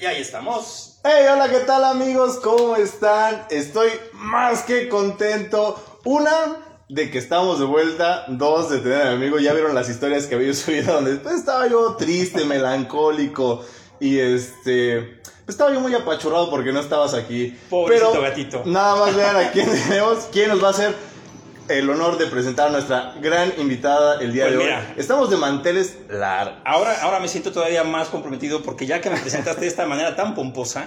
Y ahí estamos. Hey, hola, ¿qué tal amigos? ¿Cómo están? Estoy más que contento. Una, de que estamos de vuelta. Dos, de tener a mi amigo. Ya vieron las historias que había subido donde pues, estaba yo triste, melancólico. Y este... Estaba yo muy apachurrado porque no estabas aquí. Pobrecito Pero gatito. Nada más vean a quién tenemos. ¿Quién nos va a hacer el honor de presentar a nuestra gran invitada el día Pues de hoy? mira. Estamos de manteles largos. Ahora, ahora me siento todavía más comprometido porque ya que me presentaste de esta manera tan pomposa,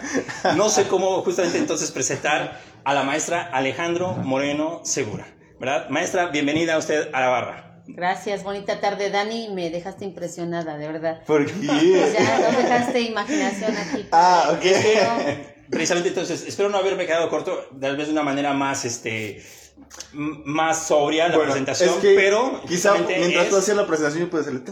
no sé cómo justamente entonces presentar a la maestra Alejandro Moreno Segura. ¿Verdad? Maestra, bienvenida a usted a la barra. Gracias, bonita tarde, Dani. Me dejaste impresionada, de verdad. ¿Por qué? ya no dejaste imaginación aquí. Ah, ok. Pero, Precisamente entonces, espero no haberme quedado corto, tal vez de una manera más, este, más sobria la Bueno, presentación, es que pero quizá mientras tú hacías la presentación puedes hacerle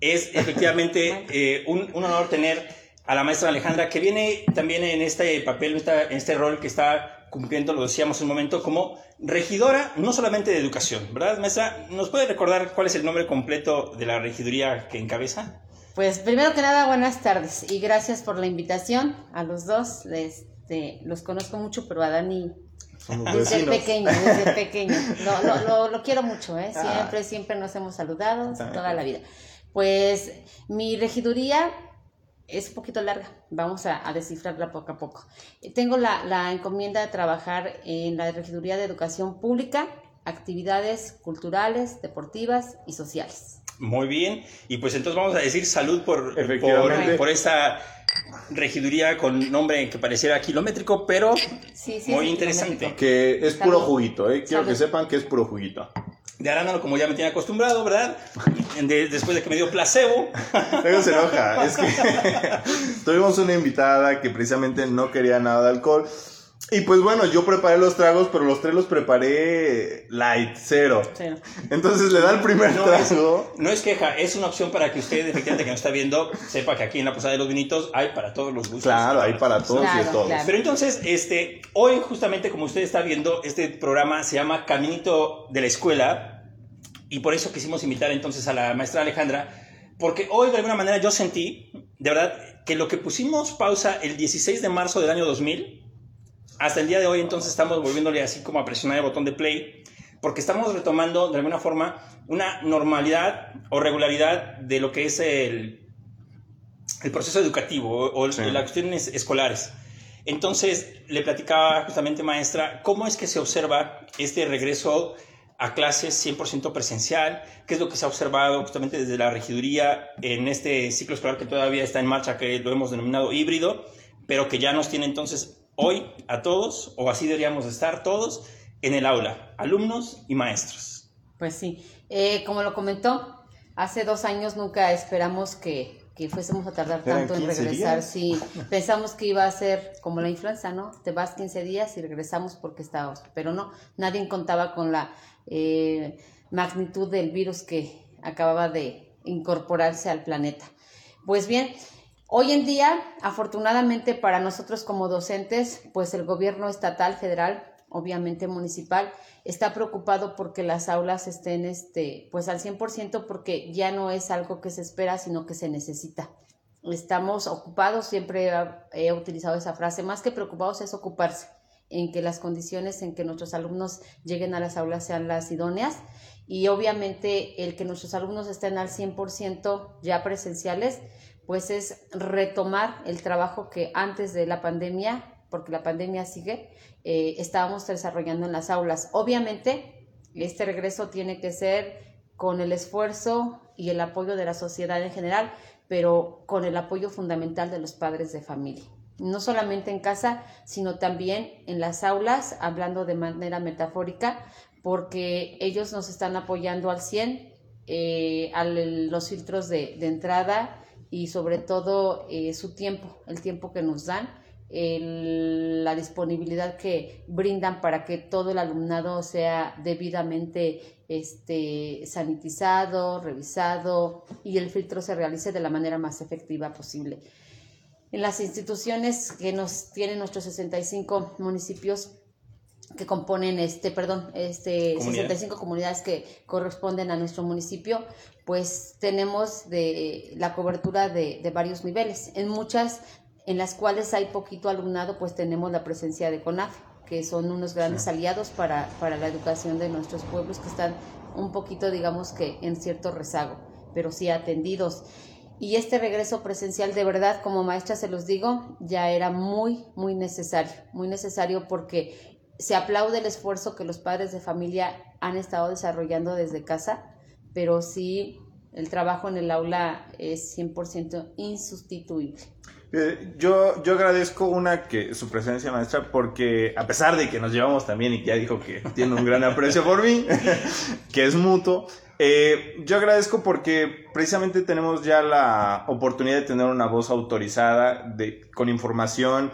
es efectivamente eh, un, un honor tener a la maestra Alejandra, que viene también en este papel, esta- en este rol que está cumpliendo, lo decíamos un momento, como regidora, no solamente de educación, ¿verdad, maestra? ¿Nos puede recordar cuál es el nombre completo de la regiduría que encabeza? pues primero que nada, buenas tardes y gracias por la invitación a los dos. Este, los conozco mucho, pero a Dani Somos desde pequeño, desde pequeño. Lo, lo, lo, lo quiero mucho, ¿eh? Siempre, siempre nos hemos saludado toda la vida. Pues mi regiduría es un poquito larga, vamos a, a descifrarla poco a poco. Tengo la, la encomienda de trabajar en la regiduría de educación pública, actividades culturales, deportivas y sociales. Muy bien, y pues entonces vamos a decir salud por, por, por esta regiduría con nombre que pareciera kilométrico, pero Sí, sí, muy es interesante. Que es puro juguito, ¿eh? Quiero Salud. que sepan que es puro juguito. de arándano como ya me tiene acostumbrado, ¿verdad? De- después de que me dio placebo. Luego se enoja. Es que tuvimos una invitada que precisamente no quería nada de alcohol. Y pues bueno, yo preparé los tragos, pero los tres los preparé light, cero. Cero. Entonces le da el primer No es, trago. no es queja, es una opción para que usted, efectivamente, que nos está viendo, sepa que aquí en la Posada de los Vinitos hay para todos los gustos. Claro, hay para todos y de todos. claro. Pero entonces, este, hoy justamente como usted está viendo, este programa se llama Caminito de la Escuela y por eso quisimos invitar entonces a la maestra Alejandra, porque hoy de alguna manera yo sentí, de verdad, que lo que pusimos pausa el 16 de marzo del año 2000, hasta el día de hoy entonces estamos volviéndole así como a presionar el botón de play, porque estamos retomando de alguna forma una normalidad o regularidad de lo que es el, el proceso educativo o, Sí. las cuestiones escolares. Entonces, le platicaba justamente, maestra, cómo es que se observa este regreso a clases 100% presencial, qué es lo que se ha observado justamente desde la regiduría en este ciclo escolar que todavía está en marcha, que lo hemos denominado híbrido, pero que ya nos tiene entonces hoy a todos, o así deberíamos estar todos, en el aula, alumnos y maestros. Pues sí, Eh, como lo comentó, hace dos años nunca esperamos que, que fuésemos a tardar tanto en 15 regresar. días. Sí, pensamos que iba a ser como la influenza, ¿no? Te vas 15 días y regresamos porque estábamos, pero no, nadie contaba con la eh, magnitud del virus que acababa de incorporarse al planeta. Pues bien, Hoy en día, afortunadamente para nosotros como docentes, pues el gobierno estatal, federal, obviamente municipal, está preocupado porque las aulas estén este, pues al 100% porque ya no es algo que se espera, sino que se necesita. Estamos ocupados, siempre he, utilizado esa frase, más que preocupados es ocuparse en que las condiciones en que nuestros alumnos lleguen a las aulas sean las idóneas y obviamente el que nuestros alumnos estén al 100% ya presenciales, pues es retomar el trabajo que antes de la pandemia, porque la pandemia sigue, eh, estábamos desarrollando en las aulas. Obviamente, este regreso tiene que ser con el esfuerzo y el apoyo de la sociedad en general, pero con el apoyo fundamental de los padres de familia. No solamente en casa, sino también en las aulas, hablando de manera metafórica, porque ellos nos están apoyando al 100 eh, a los filtros de, de entrada y sobre todo eh, su tiempo, el tiempo que nos dan, la disponibilidad que brindan para que todo el alumnado sea debidamente este, sanitizado, revisado y el filtro se realice de la manera más efectiva posible. En las instituciones que nos tienen nuestros 65 municipios, que componen este, perdón, este Comunidad. 65 comunidades que corresponden a nuestro municipio, pues tenemos de la cobertura de, de varios niveles. En muchas en las cuales hay poquito alumnado, pues tenemos la presencia de CONAF, que son unos grandes aliados para, para la educación de nuestros pueblos que están un poquito, digamos que en cierto rezago, pero sí atendidos. Y este regreso presencial, de verdad, como maestra se los digo, ya era muy, muy necesario, muy necesario porque se aplaude el esfuerzo que los padres de familia han estado desarrollando desde casa, pero sí el trabajo en el aula es 100% insustituible. Eh, Yo, yo agradezco una que su presencia maestra porque a pesar de que nos llevamos también y que ya dijo que tiene un gran aprecio por mí, que es mutuo, eh, yo agradezco porque precisamente tenemos ya la oportunidad de tener una voz autorizada de, con información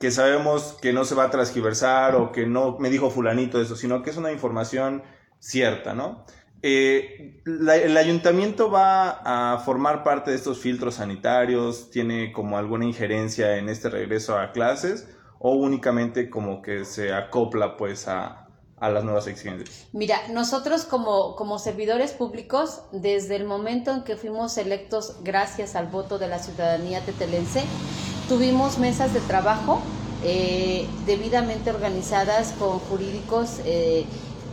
que sabemos que no se va a transgiversar o que no me dijo fulanito eso, sino que es una información cierta, ¿no? Eh, la- el ayuntamiento va a formar parte de estos filtros sanitarios, tiene como alguna injerencia en este regreso a clases o únicamente como que se acopla pues a, a las nuevas exigencias. Mira, nosotros como, como servidores públicos, desde el momento en que fuimos electos gracias al voto de la ciudadanía tetelense, tuvimos mesas de trabajo eh, debidamente organizadas con jurídicos, eh,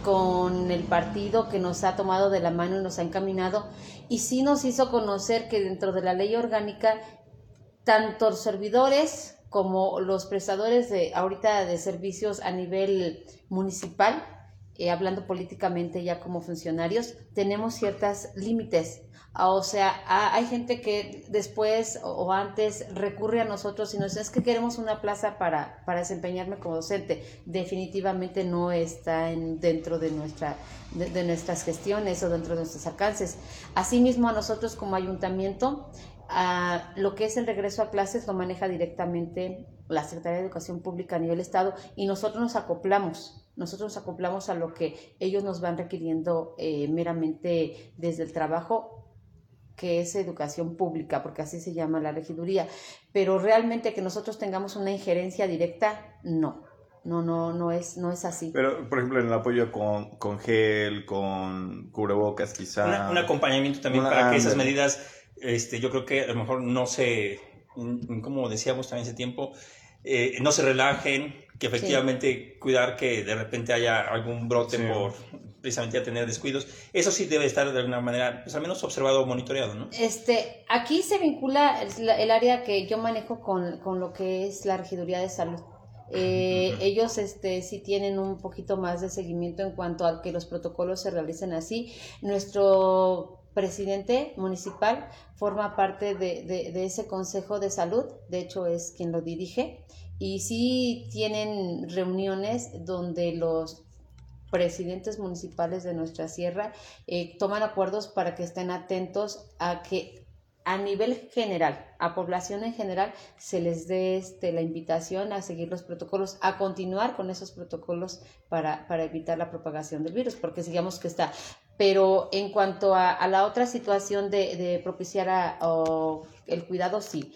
con el partido que nos ha tomado de la mano y nos ha encaminado, y sí nos hizo conocer que dentro de la ley orgánica tanto los servidores como los prestadores de ahorita de servicios a nivel municipal, eh, hablando políticamente ya como funcionarios, tenemos ciertos límites. Ah, O sea, ha- hay gente que después o, antes recurre a nosotros y nos dice, es que queremos una plaza para, para desempeñarme como docente. Definitivamente no está en, dentro de, nuestra, de, nuestras gestiones o dentro de nuestros alcances. Asimismo, a nosotros como ayuntamiento, Ah, lo que es el regreso a clases lo maneja directamente la Secretaría de Educación Pública a nivel Estado y nosotros nos acoplamos, nosotros nos acoplamos a lo que ellos nos van requiriendo eh, meramente desde el trabajo que es educación pública, porque así se llama la regiduría, pero realmente que nosotros tengamos una injerencia directa, no, no, no, no es, no es así. Pero, por ejemplo, en el apoyo con, con gel, con cubrebocas quizá. Una- un acompañamiento también Una- para que esas medidas, este, yo creo que a lo mejor no se, como decíamos también hace tiempo, eh, no se relajen, que efectivamente cuidar que de repente haya algún brote Sí. por precisamente ya tener descuidos. Eso sí debe estar de alguna manera, pues al menos observado o monitoreado, ¿no? Este, aquí se vincula el, área que yo manejo con, con lo que es la regiduría de salud. Eh. Ellos este, sí tienen un poquito más de seguimiento en cuanto a que los protocolos se realicen así. Nuestro presidente municipal forma parte de, de- de ese consejo de salud, de hecho es quien lo dirige, y sí tienen reuniones donde los presidentes municipales de nuestra sierra eh, toman acuerdos para que estén atentos a que a nivel general, a población en general, se les dé este, la invitación a seguir los protocolos, a continuar con esos protocolos para, para evitar la propagación del virus, porque sigamos que está. Pero en cuanto a, a la otra situación de, de propiciar a- el cuidado, sí.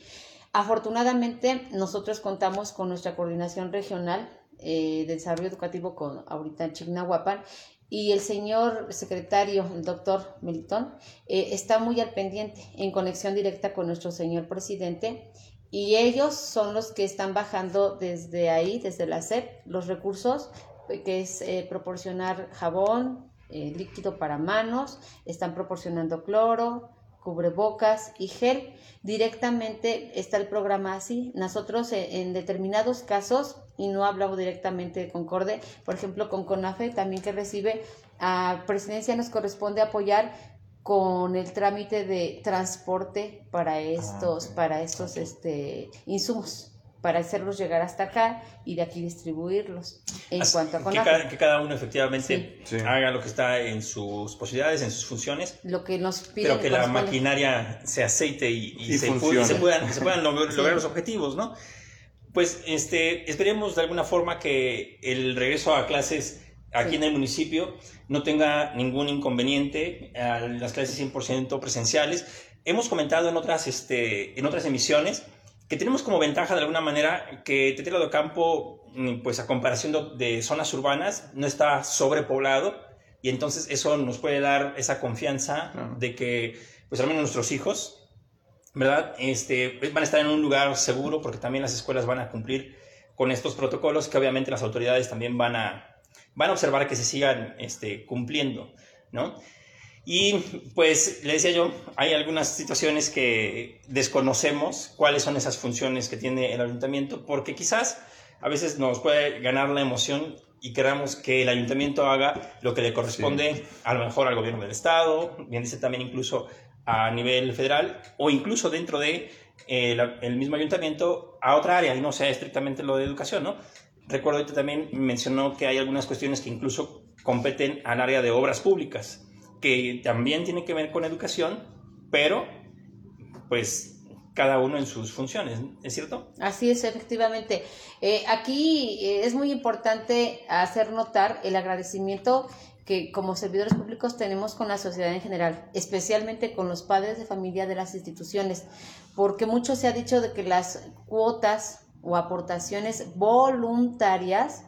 Afortunadamente, nosotros contamos con nuestra coordinación regional eh, de desarrollo educativo con ahorita en Chignahuapan. Y el señor secretario, el doctor Melitón, eh, está muy al pendiente, en conexión directa con nuestro señor presidente, y ellos son los que están bajando desde ahí, desde la SEP, los recursos, eh, que es eh, proporcionar jabón, líquido para manos, están proporcionando cloro, cubrebocas y gel. Directamente está el programa así. Nosotros eh, en determinados casos, y no hablamos directamente de Concorde, por ejemplo con CONAFE también que recibe, a Presidencia nos corresponde apoyar con el trámite de transporte para estos, ok. para estos este, insumos, para hacerlos llegar hasta acá y de aquí distribuirlos. En Así cuanto a que, cada, que cada uno efectivamente Sí. Haga lo que está en sus posibilidades, en sus funciones, lo que nos piden pero que la maquinaria se aceite y, y Y se, y se puedan, se puedan lograr, Sí. lograr los objetivos, ¿no? Pues este, esperemos de alguna forma que el regreso a clases aquí Sí. en el municipio no tenga ningún inconveniente a las clases 100% presenciales. Hemos comentado en otras, este, en otras emisiones que tenemos como ventaja de alguna manera que Tetelo de Campo, mm, pues a comparación de zonas urbanas, no está sobrepoblado y entonces eso nos puede dar esa confianza de que, pues al menos nuestros hijos, ¿verdad? Este, van a estar en un lugar seguro porque también las escuelas van a cumplir con estos protocolos que obviamente las autoridades también van a, van a observar que se sigan este, cumpliendo, ¿no? Y pues le decía yo, hay algunas situaciones que desconocemos cuáles son esas funciones que tiene el ayuntamiento, porque quizás a veces nos puede ganar la emoción y queramos que el ayuntamiento haga lo que le corresponde a lo mejor al gobierno del estado, bien dice también incluso a nivel federal o incluso dentro de eh, el mismo ayuntamiento a otra área y no sea estrictamente lo de educación, ¿no? Recuerdo que también mencionó que hay algunas cuestiones que incluso competen al área de obras públicas que también tiene que ver con educación, pero pues cada uno en sus funciones, ¿es cierto? Así es, efectivamente. Eh, aquí eh, es muy importante hacer notar el agradecimiento que como servidores públicos tenemos con la sociedad en general, especialmente con los padres de familia de las instituciones, porque mucho se ha dicho de que las cuotas o aportaciones voluntarias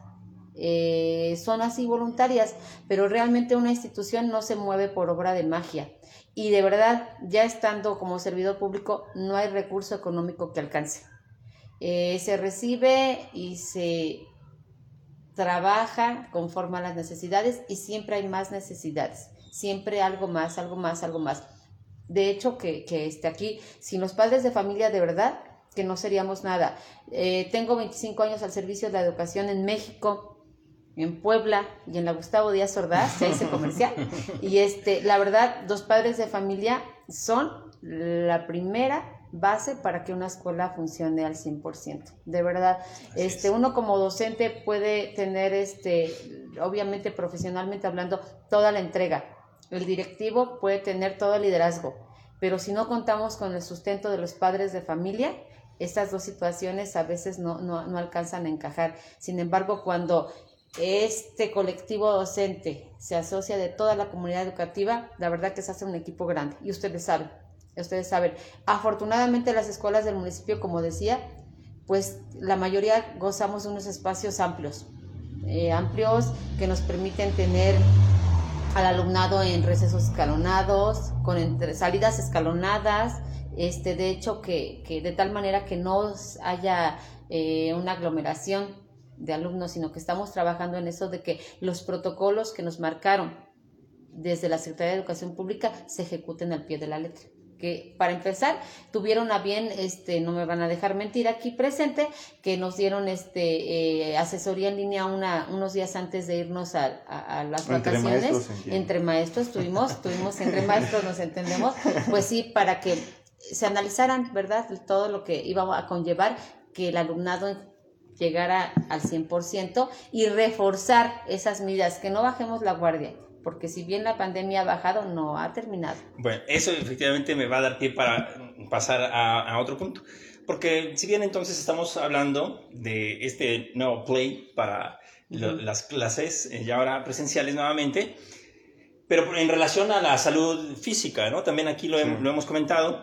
eh, son así voluntarias, pero realmente una institución no se mueve por obra de magia. Y de verdad, ya estando como servidor público, no hay recurso económico que alcance. Eh, se recibe y se trabaja conforme a las necesidades y siempre hay más necesidades, siempre algo más, algo más, algo más. De hecho, que, que esté aquí, sin los padres de familia de verdad, que no seríamos nada. Eh, tengo 25 años al servicio de la educación en México, en Puebla y en la Gustavo Díaz Ordaz, se hice comercial. Y este, la verdad, dos padres de familia son la primera base para que una escuela funcione al 100%. De verdad, este uno como docente puede tener este obviamente profesionalmente hablando toda la entrega. El directivo puede tener todo el liderazgo, pero si no contamos con el sustento de los padres de familia, estas dos situaciones a veces no, no, no alcanzan a encajar. Sin embargo, cuando este colectivo docente se asocia de toda la comunidad educativa, la verdad que se hace un equipo grande y ustedes saben, ustedes saben. Afortunadamente las escuelas del municipio, como decía, pues la mayoría gozamos de unos espacios amplios, eh, amplios que nos permiten tener al alumnado en recesos escalonados, con salidas escalonadas, este, de hecho que, que de tal manera que no haya eh, una aglomeración de alumnos, sino que estamos trabajando en eso de que los protocolos que nos marcaron desde la Secretaría de Educación Pública se ejecuten al pie de la letra que para empezar tuvieron a bien, este, no me van a dejar mentir aquí presente, que nos dieron este eh, asesoría en línea una, unos días antes de irnos a, las vacaciones. entre maestros, tuvimos, tuvimos entre maestros, nos entendemos, pues sí, para que se analizaran, ¿verdad? Todo lo que iba a conllevar que el alumnado llegara al 100% y reforzar esas medidas, que no bajemos la guardia, porque si bien la pandemia ha bajado, no ha terminado. Bueno, eso efectivamente me va a dar pie para pasar a, otro punto, porque si bien entonces estamos hablando de este nuevo play para las clases, eh, ya ahora presenciales nuevamente, pero en relación a la salud física, ¿no? También aquí lo, lo hemos comentado,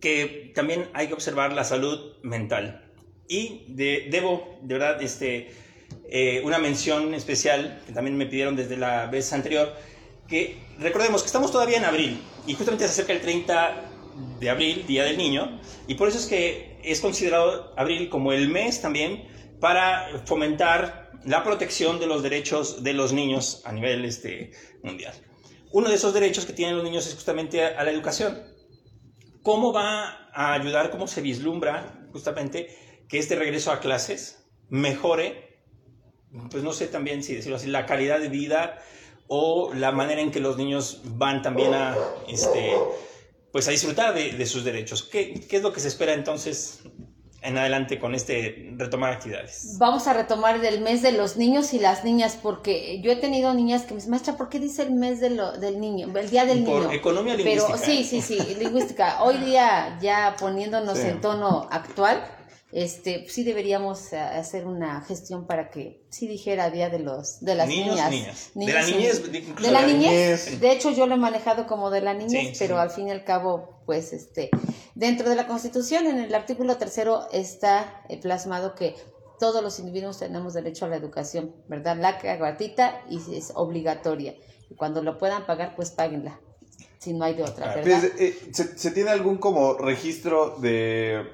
que también hay que observar la salud mental. Y de, debo, de verdad, este, eh, una mención especial, que también me pidieron desde la vez anterior, que recordemos que estamos todavía en abril y justamente se acerca el 30 de abril, Día del Niño, y por eso es que es considerado abril como el mes también para fomentar la protección de los derechos de los niños a nivel este, mundial. Uno de esos derechos que tienen los niños es justamente a la educación. ¿Cómo va a ayudar, cómo se vislumbra justamente que este regreso a clases mejore, pues no sé también si decirlo así, la calidad de vida o la manera en que los niños van también a, este, pues a disfrutar de, sus derechos. ¿Qué, ¿Qué, es lo que se espera entonces en adelante con este retomar actividades? Vamos a retomar el mes de los niños y las niñas, porque yo he tenido niñas que me dicen, maestra, ¿por qué dice el mes de lo, del niño, el día del Por niño? economía lingüística. Pero sí, sí, sí, lingüística. Hoy día ya poniéndonos en tono actual, este, sí deberíamos eh, hacer una gestión para que sí dijera Día de los de las Niños, niñas. niñas. De la niñez, de- incluso de la niñez. niñez. De hecho, yo lo he manejado como de la niñez, Sí, pero sí. al fin y al cabo, pues, este, dentro de la Constitución, en el artículo tercero está eh, plasmado que todos los individuos tenemos derecho a la educación, ¿verdad? La gratuita y es obligatoria. Y cuando lo puedan pagar, pues páguenla, si no hay de otra, Claro. ¿verdad? Pues, eh, ¿se, se tiene algún como registro de,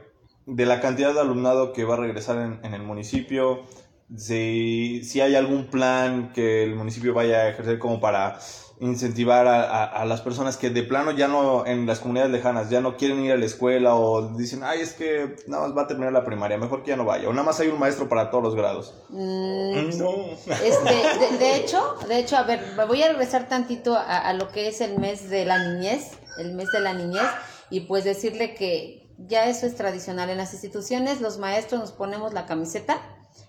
de la cantidad de alumnado que va a regresar en, en el municipio? Si, si hay algún plan que el municipio vaya a ejercer como para incentivar a, a- a las personas que de plano ya no, en las comunidades lejanas, ya no quieren ir a la escuela o dicen, ay, es que nada más va a terminar la primaria, mejor que ya no vaya. O nada más hay un maestro para todos los grados. Mm, No. Este, de, de hecho, de hecho, a ver, me voy a regresar tantito a, a lo que es el mes de la niñez, el mes de la niñez, y pues decirle que ya eso es tradicional. En las instituciones, los maestros nos ponemos la camiseta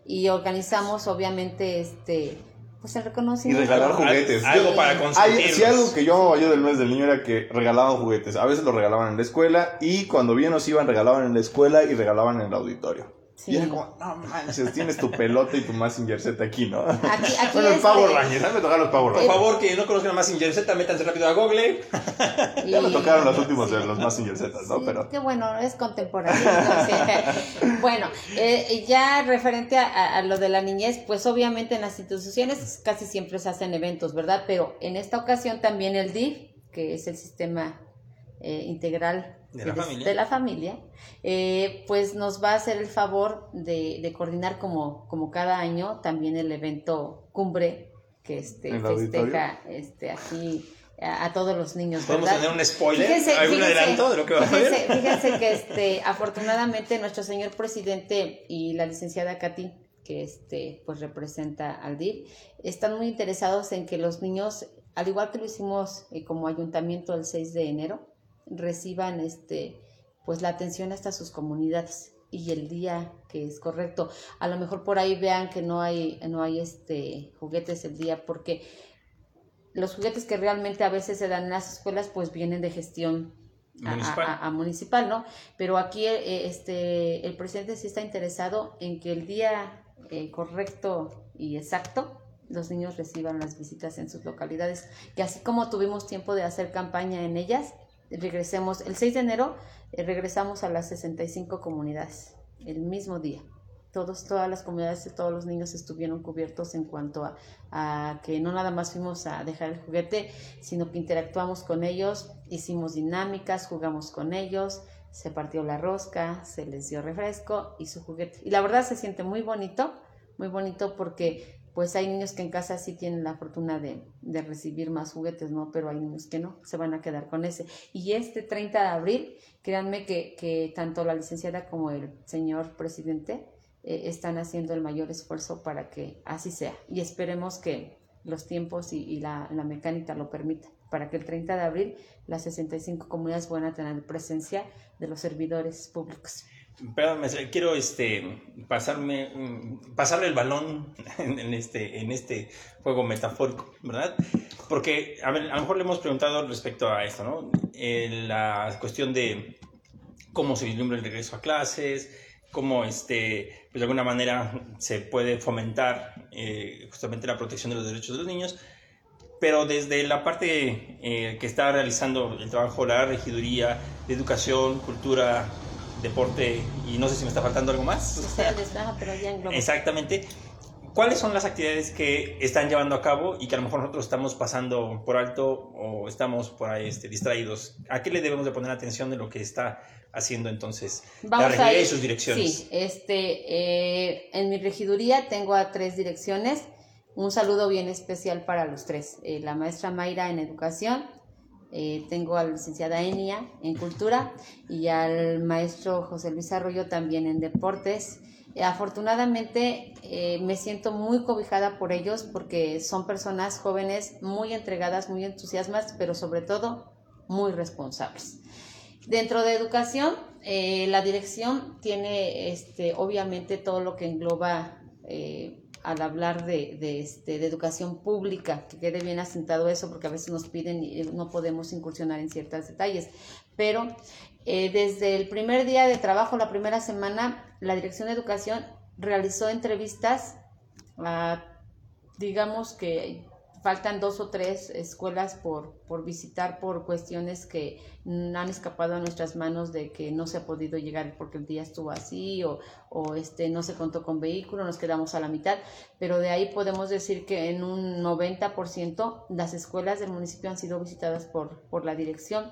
y organizamos, obviamente, este, pues el Y reconocimiento. regalar Algo- juguetes. Algo Sí. para Hay, consentirlos. si algo que yo amaba yo del mes del niño era que regalaban juguetes. A veces los regalaban en la escuela y cuando bien nos iban regalaban en la escuela y regalaban en el auditorio. Sí. Y era como, no manches, tienes tu pelota y tu Massinger Z aquí, ¿no? Aquí, aquí bueno, el Power de- Rangers, me tocaron los Power Por Rangers. favor, que no conozcan a Massinger Z, métanse rápido a Google. Ya me y- tocaron los últimos de los Massinger Z, ¿no? Sí, Pero Qué bueno, es contemporáneo. entonces, bueno, eh, ya referente a, a- a lo de la niñez, pues obviamente en las instituciones casi siempre se hacen eventos, ¿verdad? Pero en esta ocasión también el DIF, que es el sistema eh, integral De la de- familia. de la familia, eh, pues nos va a hacer el favor de, de coordinar como, como cada año también el evento cumbre que este, festeja este, aquí a, a todos los niños. ¿Podemos ¿verdad? tener un spoiler? Fíjense, ¿Algún fíjense, adelanto de lo que va a fíjense, haber? fíjense que este, afortunadamente nuestro señor presidente y la licenciada Katy, que este, pues representa al DIF, están muy interesados en que los niños, al igual que lo hicimos eh, como ayuntamiento el 6 de enero, reciban este, pues la atención hasta sus comunidades y el día que es correcto. A lo mejor por ahí vean que no hay, no hay este juguetes el día porque los juguetes que realmente a veces se dan en las escuelas pues vienen de gestión a- Municipal. A, a municipal, ¿no? Pero aquí eh, este el presidente sí está interesado en que el día eh, correcto y exacto los niños reciban las visitas en sus localidades, que así como tuvimos tiempo de hacer campaña en ellas, regresemos el 6 de enero eh, regresamos a las 65 comunidades el mismo día. Todos, todas las comunidades, todos los niños estuvieron cubiertos en cuanto a, a que no nada más fuimos a dejar el juguete, sino que interactuamos con ellos, hicimos dinámicas, jugamos con ellos, se partió la rosca, se les dio refresco y su juguete. Y la verdad se siente muy bonito, muy bonito porque pues hay niños que en casa sí tienen la fortuna de, de recibir más juguetes, ¿no? Pero hay niños que no, se van a quedar con ese. Y este 30 de abril, créanme que, que tanto la licenciada como el señor presidente eh, están haciendo el mayor esfuerzo para que así sea. Y esperemos que los tiempos y, la, la mecánica lo permitan, para que el 30 de abril las 65 comunidades puedan tener presencia de los servidores públicos. Perdón, quiero este pasarme mm, pasarle el balón en este en este juego metafórico, ¿verdad? Porque a, ver, a lo mejor le hemos preguntado respecto a esto, ¿no? Eh, la cuestión de cómo se vislumbra el regreso a clases, cómo este pues de alguna manera se puede fomentar eh, justamente la protección de los derechos de los niños. Pero desde la parte eh, que está realizando el trabajo la regiduría de educación, cultura, deporte y no sé si me está faltando algo más. Pero ya engloba. Exactamente. ¿Cuáles son las actividades que están llevando a cabo y que a lo mejor nosotros estamos pasando por alto o estamos por ahí este, distraídos? ¿A qué le debemos de poner atención de lo que está haciendo entonces la Vamos a regiduría y ir- sus direcciones? Sí, este, eh, en mi regiduría tengo a tres direcciones. Un saludo bien especial para los tres. Eh, la maestra Mayra en educación, eh, tengo a la licenciada Enia en cultura y al maestro José Luis Arroyo también en deportes. Eh, afortunadamente eh, me siento muy cobijada por ellos porque son personas jóvenes muy entregadas, muy entusiasmas, pero sobre todo muy responsables. Dentro de educación, la dirección tiene este, obviamente todo lo que engloba al hablar de, de, este, de educación pública, que quede bien asentado eso, porque a veces nos piden y no podemos incursionar en ciertos detalles. Pero Eh, desde el primer día de trabajo, la primera semana, la Dirección de Educación realizó entrevistas a, digamos que faltan dos o tres escuelas por, por visitar por cuestiones que han escapado a nuestras manos de que no se ha podido llegar porque el día estuvo así o, o este no se contó con vehículo, nos quedamos a la mitad, pero de ahí podemos decir que en un 90% las escuelas del municipio han sido visitadas por, por la dirección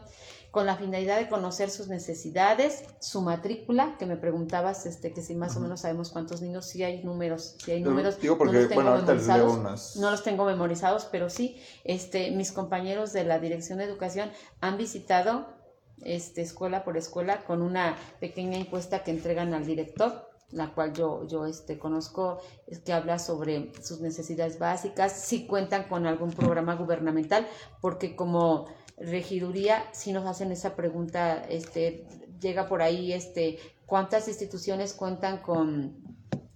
con la finalidad de conocer sus necesidades, su matrícula, que me preguntabas, este, que si más o menos sabemos cuántos niños, si hay números, si hay números, Digo porque, no los tengo bueno, memorizados, unas. no los tengo memorizados, pero sí, este, mis compañeros de la Dirección de Educación han visitado este, escuela por escuela con una pequeña encuesta que entregan al director la cual yo, yo este, conozco, es que habla sobre sus necesidades básicas, si cuentan con algún programa gubernamental, porque como regiduría si nos hacen esa pregunta, este, llega por ahí, este, ¿cuántas instituciones cuentan con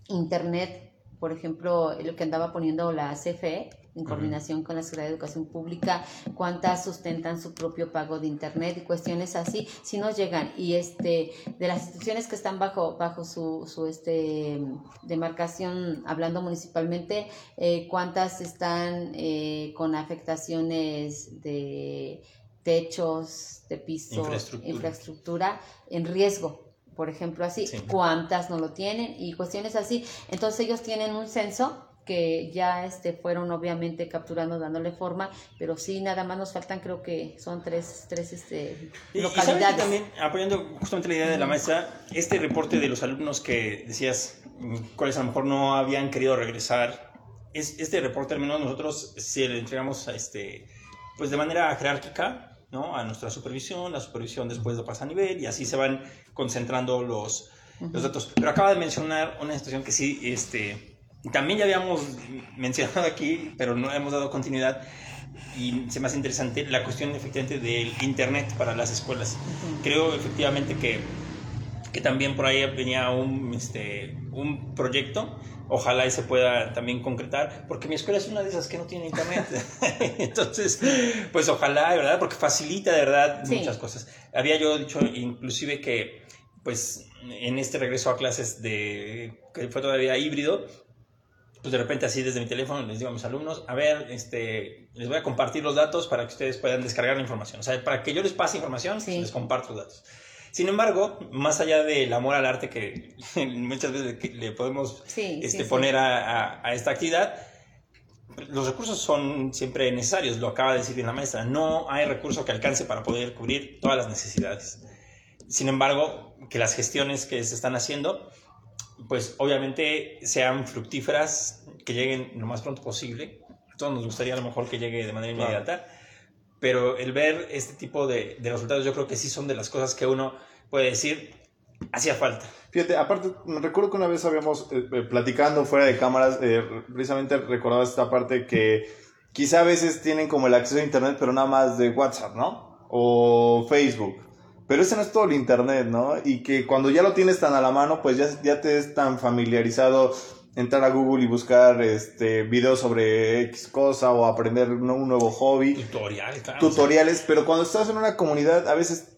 internet? Por ejemplo, lo que andaba poniendo la CFE en coordinación con la Secretaría de Educación Pública, cuántas sustentan su propio pago de internet y cuestiones así, si nos llegan y este de las instituciones que están bajo bajo su, su este demarcación hablando municipalmente, eh, cuántas están eh, con afectaciones de techos, de piso, Infraestructura. infraestructura en riesgo. Por ejemplo, así, Sí. cuántas no lo tienen y cuestiones así. Entonces ellos tienen un censo que ya este, fueron obviamente capturando, dándole forma, pero sí, nada más nos faltan, creo que son tres, tres este, Y- y localidades. también, apoyando justamente la idea de la maestra, este reporte de los alumnos que decías, mm, cuáles a lo mejor no habían querido regresar, es, este reporte al menos nosotros se le entregamos a este, pues de manera jerárquica, ¿no? A nuestra supervisión, la supervisión después lo pasa a nivel y así se van concentrando los, los datos. Pero acaba de mencionar una situación que sí, este, también ya habíamos mencionado aquí, pero no hemos dado continuidad y se me hace interesante la cuestión efectivamente del internet para las escuelas. Creo efectivamente que, que también por ahí venía un, este, un proyecto, ojalá y se pueda también concretar, porque mi escuela es una de esas que no tiene internet. Entonces, pues ojalá, verdad, porque facilita de verdad Sí. muchas cosas. Había yo dicho inclusive que, pues, en este regreso a clases de, que fue todavía híbrido, pues de repente así desde mi teléfono les digo a mis alumnos, a ver, este, les voy a compartir los datos para que ustedes puedan descargar la información. O sea, para que yo les pase información, Sí. les comparto los datos. Sin embargo, más allá del amor al arte que muchas veces le podemos Sí, este, sí. poner a, a- a esta actividad, los recursos son siempre necesarios, lo acaba de decir bien la maestra, no hay recurso que alcance para poder cubrir todas las necesidades. Sin embargo, que las gestiones que se están haciendo, pues obviamente sean fructíferas, que lleguen lo más pronto posible. A todos nos gustaría a lo mejor que llegue de manera Claro. inmediata, pero el ver este tipo de, de resultados yo creo que sí son de las cosas que uno puede decir, hacía falta. Fíjate, aparte, me recuerdo que una vez habíamos eh, eh, platicando fuera de cámaras, eh, precisamente recordaba esta parte que quizá a veces tienen como el acceso a internet, pero nada más de WhatsApp, ¿no? O Facebook. Pero ese no es todo el internet, ¿no? Y que cuando ya lo tienes tan a la mano, pues ya, ya te es tan familiarizado entrar a Google y buscar este videos sobre X cosa o aprender un un nuevo hobby Tutorial, claro. tutoriales, pero cuando estás en una comunidad a veces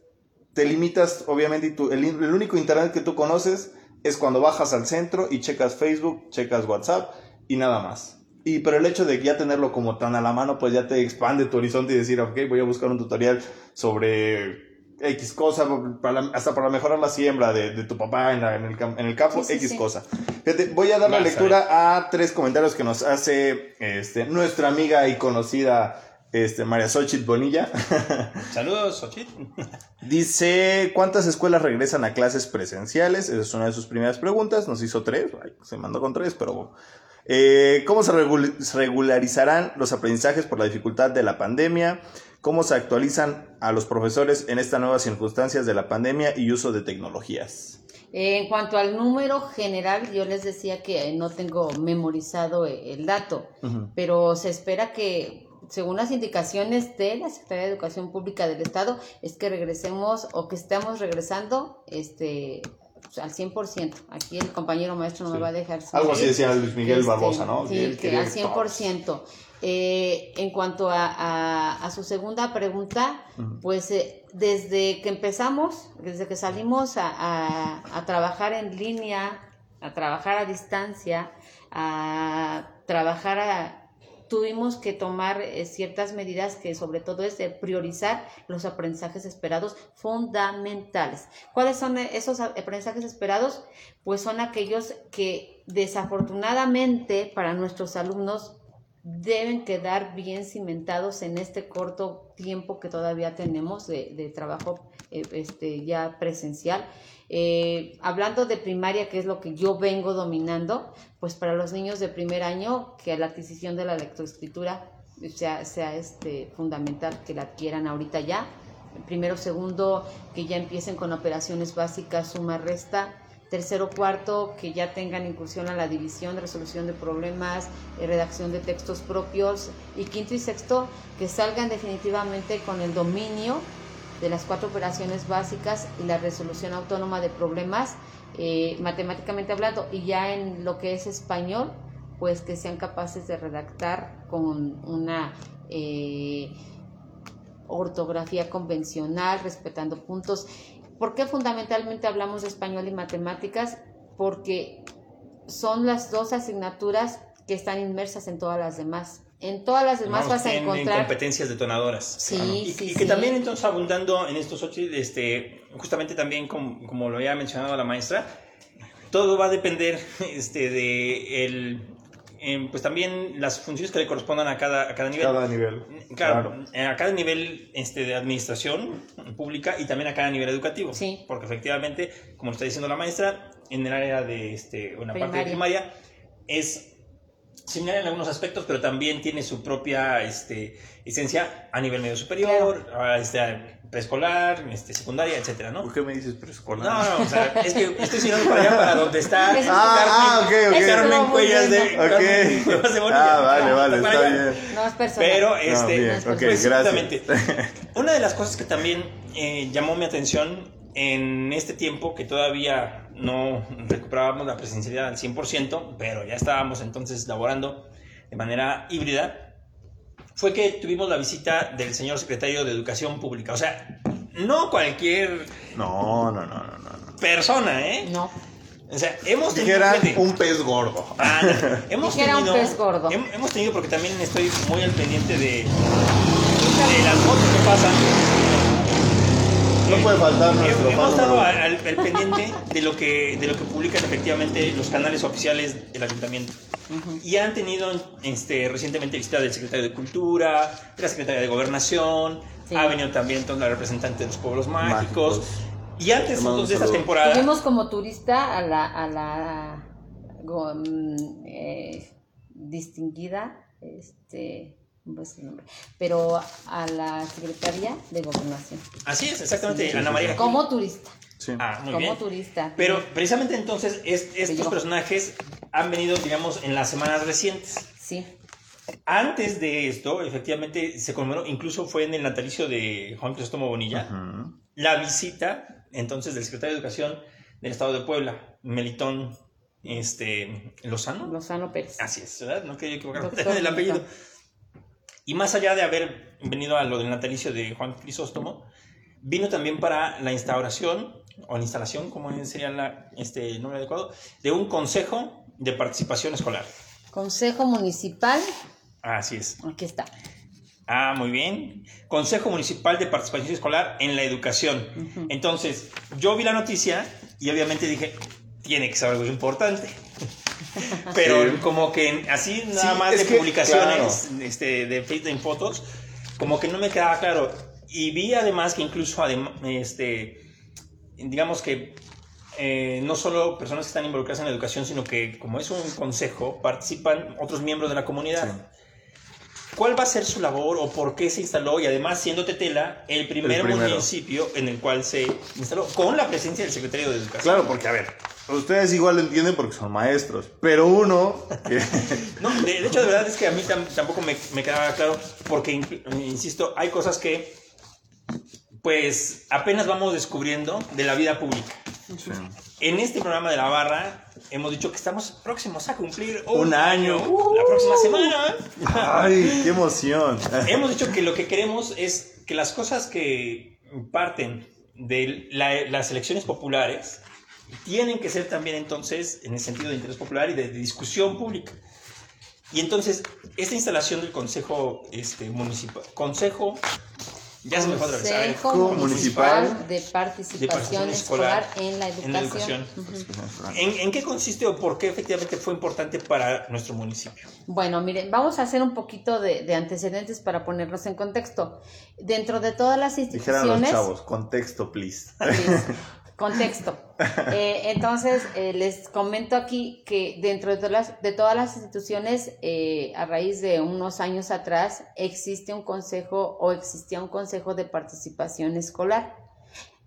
te limitas, obviamente, y tú- el, el único internet que tú conoces es cuando bajas al centro y checas Facebook, checas WhatsApp y nada más. Y pero el hecho de ya tenerlo como tan a la mano, pues ya te expande tu horizonte y decir, ok, voy a buscar un tutorial sobre X cosa, para- hasta para mejorar la siembra de, de tu papá en, la- en el, en el campo, Sí, sí, X sí. cosa. Fíjate, voy a dar la a lectura a tres comentarios que nos hace este, nuestra amiga y conocida este, María Xochitl Bonilla. Saludos, Xochitl. Dice, ¿cuántas escuelas regresan a clases presenciales? Esa es una de sus primeras preguntas. Nos hizo tres. Ay, se mandó con tres, pero... bueno. Eh, ¿Cómo se regularizarán los aprendizajes por la dificultad de la pandemia? ¿Cómo se actualizan a los profesores en estas nuevas circunstancias de la pandemia y uso de tecnologías? Eh, En cuanto al número general, yo les decía que no tengo memorizado eh, el dato, pero se espera que, según las indicaciones de la Secretaría de Educación Pública del Estado, es que regresemos o que estemos regresando este, al 100%. Aquí el compañero maestro no me va a dejar. Algo así decía Luis Miguel Este, Barbosa, ¿no? Sí, él que al 100%. Eh, en cuanto a, a- a su segunda pregunta, pues eh, desde que empezamos, desde que salimos a, a- a trabajar en línea, a trabajar a distancia, a trabajar a... Tuvimos que tomar eh, ciertas medidas que sobre todo es de priorizar los aprendizajes esperados fundamentales. ¿Cuáles son esos aprendizajes esperados? Pues son aquellos que desafortunadamente para nuestros alumnos deben quedar bien cimentados en este corto tiempo que todavía tenemos de, de trabajo eh, este, ya presencial. Eh, hablando de primaria, que es lo que yo vengo dominando, pues para los niños de primer año, que la adquisición de la lectoescritura sea, sea este, fundamental que la adquieran ahorita ya. Primero, segundo, que ya empiecen con operaciones básicas, suma, resta. Tercero, cuarto, que ya tengan incursión a la división, resolución de problemas, eh, redacción de textos propios. Y quinto y sexto, que salgan definitivamente con el dominio de las cuatro operaciones básicas y la resolución autónoma de problemas, eh, matemáticamente hablando, y ya en lo que es español, pues que sean capaces de redactar con una eh, ortografía convencional, respetando puntos. ¿Por qué fundamentalmente hablamos de español y matemáticas? Porque son las dos asignaturas que están inmersas en todas las demás. En todas las demás Vamos, vas a en- en encontrar... competencias detonadoras. Sí, y, sí, y que sí. también entonces abundando en estos ocho, este, justamente también como, como lo había mencionado la maestra, todo va a depender este, de el, em, pues también las funciones que le correspondan a cada, a cada nivel. Cada nivel. Claro, a cada nivel este, de administración pública y también a cada nivel educativo. Sí. Porque efectivamente, como está diciendo la maestra, en el área de, este, en la parte de primaria es similar en algunos aspectos, pero también tiene su propia este, esencia a nivel medio superior, este, preescolar, este, secundaria, etcétera, ¿no? ¿Por qué me dices preescolar? No, no, o sea, es que estoy señalando para allá, para donde está Ah, ah, ok, ok. Carmen Cuellas de bien. Carmen de Bonilla. Ah, vale, vale, está allá. bien. No es personal. Pero, este, bien, ok, pues, gracias. una de las cosas que también eh, llamó mi atención en este tiempo, que todavía no recuperábamos la presencialidad al 100%, pero ya estábamos entonces laborando de manera híbrida, fue que tuvimos la visita del señor secretario de Educación Pública. O sea, no cualquier No, no, no, no, no. no. persona, ¿eh? No. O sea, hemos tenido... Dijera un pez gordo. Ah, hemos Dijera un tenido, pez gordo. hem- hemos tenido porque también estoy muy al pendiente de, de las fotos que pasan. No puede faltar nuestro Hem- Hemos estado al, al- al pendiente de lo que de lo que publican efectivamente los canales oficiales del ayuntamiento. Y han tenido este, recientemente visita del secretario de Cultura, de la secretaria de Gobernación, Sí. ha venido también entonces la representante de los pueblos mágicos. Mágicos. Y antes de esta temporada, Tuvimos como turista a la, a la go- mm, eh, distinguida, este, el nombre, pero a la Secretaría de Gobernación. así es, exactamente, Sí, Ana María. Como turista. Sí. Ah, muy como bien. turista. Pero precisamente entonces es- estos yo. personajes han venido, digamos, en las semanas recientes. Sí. Antes de esto, efectivamente, se conmemoró, incluso fue en el natalicio de Juan Cristóbal Bonilla, la visita entonces del secretario de Educación del Estado de Puebla, Melitón este, Lozano. Lozano Pérez. Así es, ¿verdad? No quería equivocarme Doctor del apellido. Melitón. Y más allá de haber venido a lo del natalicio de Juan Crisóstomo, vino también para la instauración, o la instalación, como sería la, este, el nombre adecuado, de un consejo de participación escolar. Consejo Municipal. Así es. Aquí está. Ah, muy bien. Consejo Municipal de Participación Escolar en la Educación. Entonces, yo vi la noticia y obviamente dije, tiene que ser algo importante. Pero Sí. como que así nada Sí, más de que, publicaciones este, de Facebook en fotos, como que no me quedaba claro. Y vi además que incluso, adem- este, digamos que eh, no solo personas que están involucradas en la educación, sino que como es un consejo, participan otros miembros de la comunidad. ¿Cuál va a ser su labor o por qué se instaló? Y además, siendo Tetela, el primer El municipio en el cual se instaló, con la presencia del secretario de Educación. Claro, porque a ver, ustedes igual lo entienden porque son maestros, pero uno que No, de, de hecho, de verdad es que a mí tam- tampoco me, me quedaba claro, porque, in- insisto, hay cosas que, pues, apenas vamos descubriendo de la vida pública. en este programa de la barra hemos dicho que estamos próximos a cumplir un, Un año. La próxima semana. Ay, qué emoción. Hemos dicho que lo que queremos es que las cosas que parten de la- las elecciones populares tienen que ser también entonces en el sentido de interés popular y de, de discusión pública. Y entonces, esta instalación del Consejo este, Municipal, Consejo, ya se me fue otra vez, a ver, Consejo Municipal Municipal de Participación Escolar en la en la Educación. ¿En, en qué consiste o por qué efectivamente fue importante para nuestro municipio? Bueno, miren, vamos a hacer un poquito de, de antecedentes para ponernos en contexto. Dentro de todas las Dijeran los instituciones, chavos, contexto, please. Please. Contexto. Eh, entonces, eh, les comento aquí que dentro de todas las, de todas las instituciones, eh, a raíz de unos años atrás, existe un consejo o existía un consejo de participación escolar.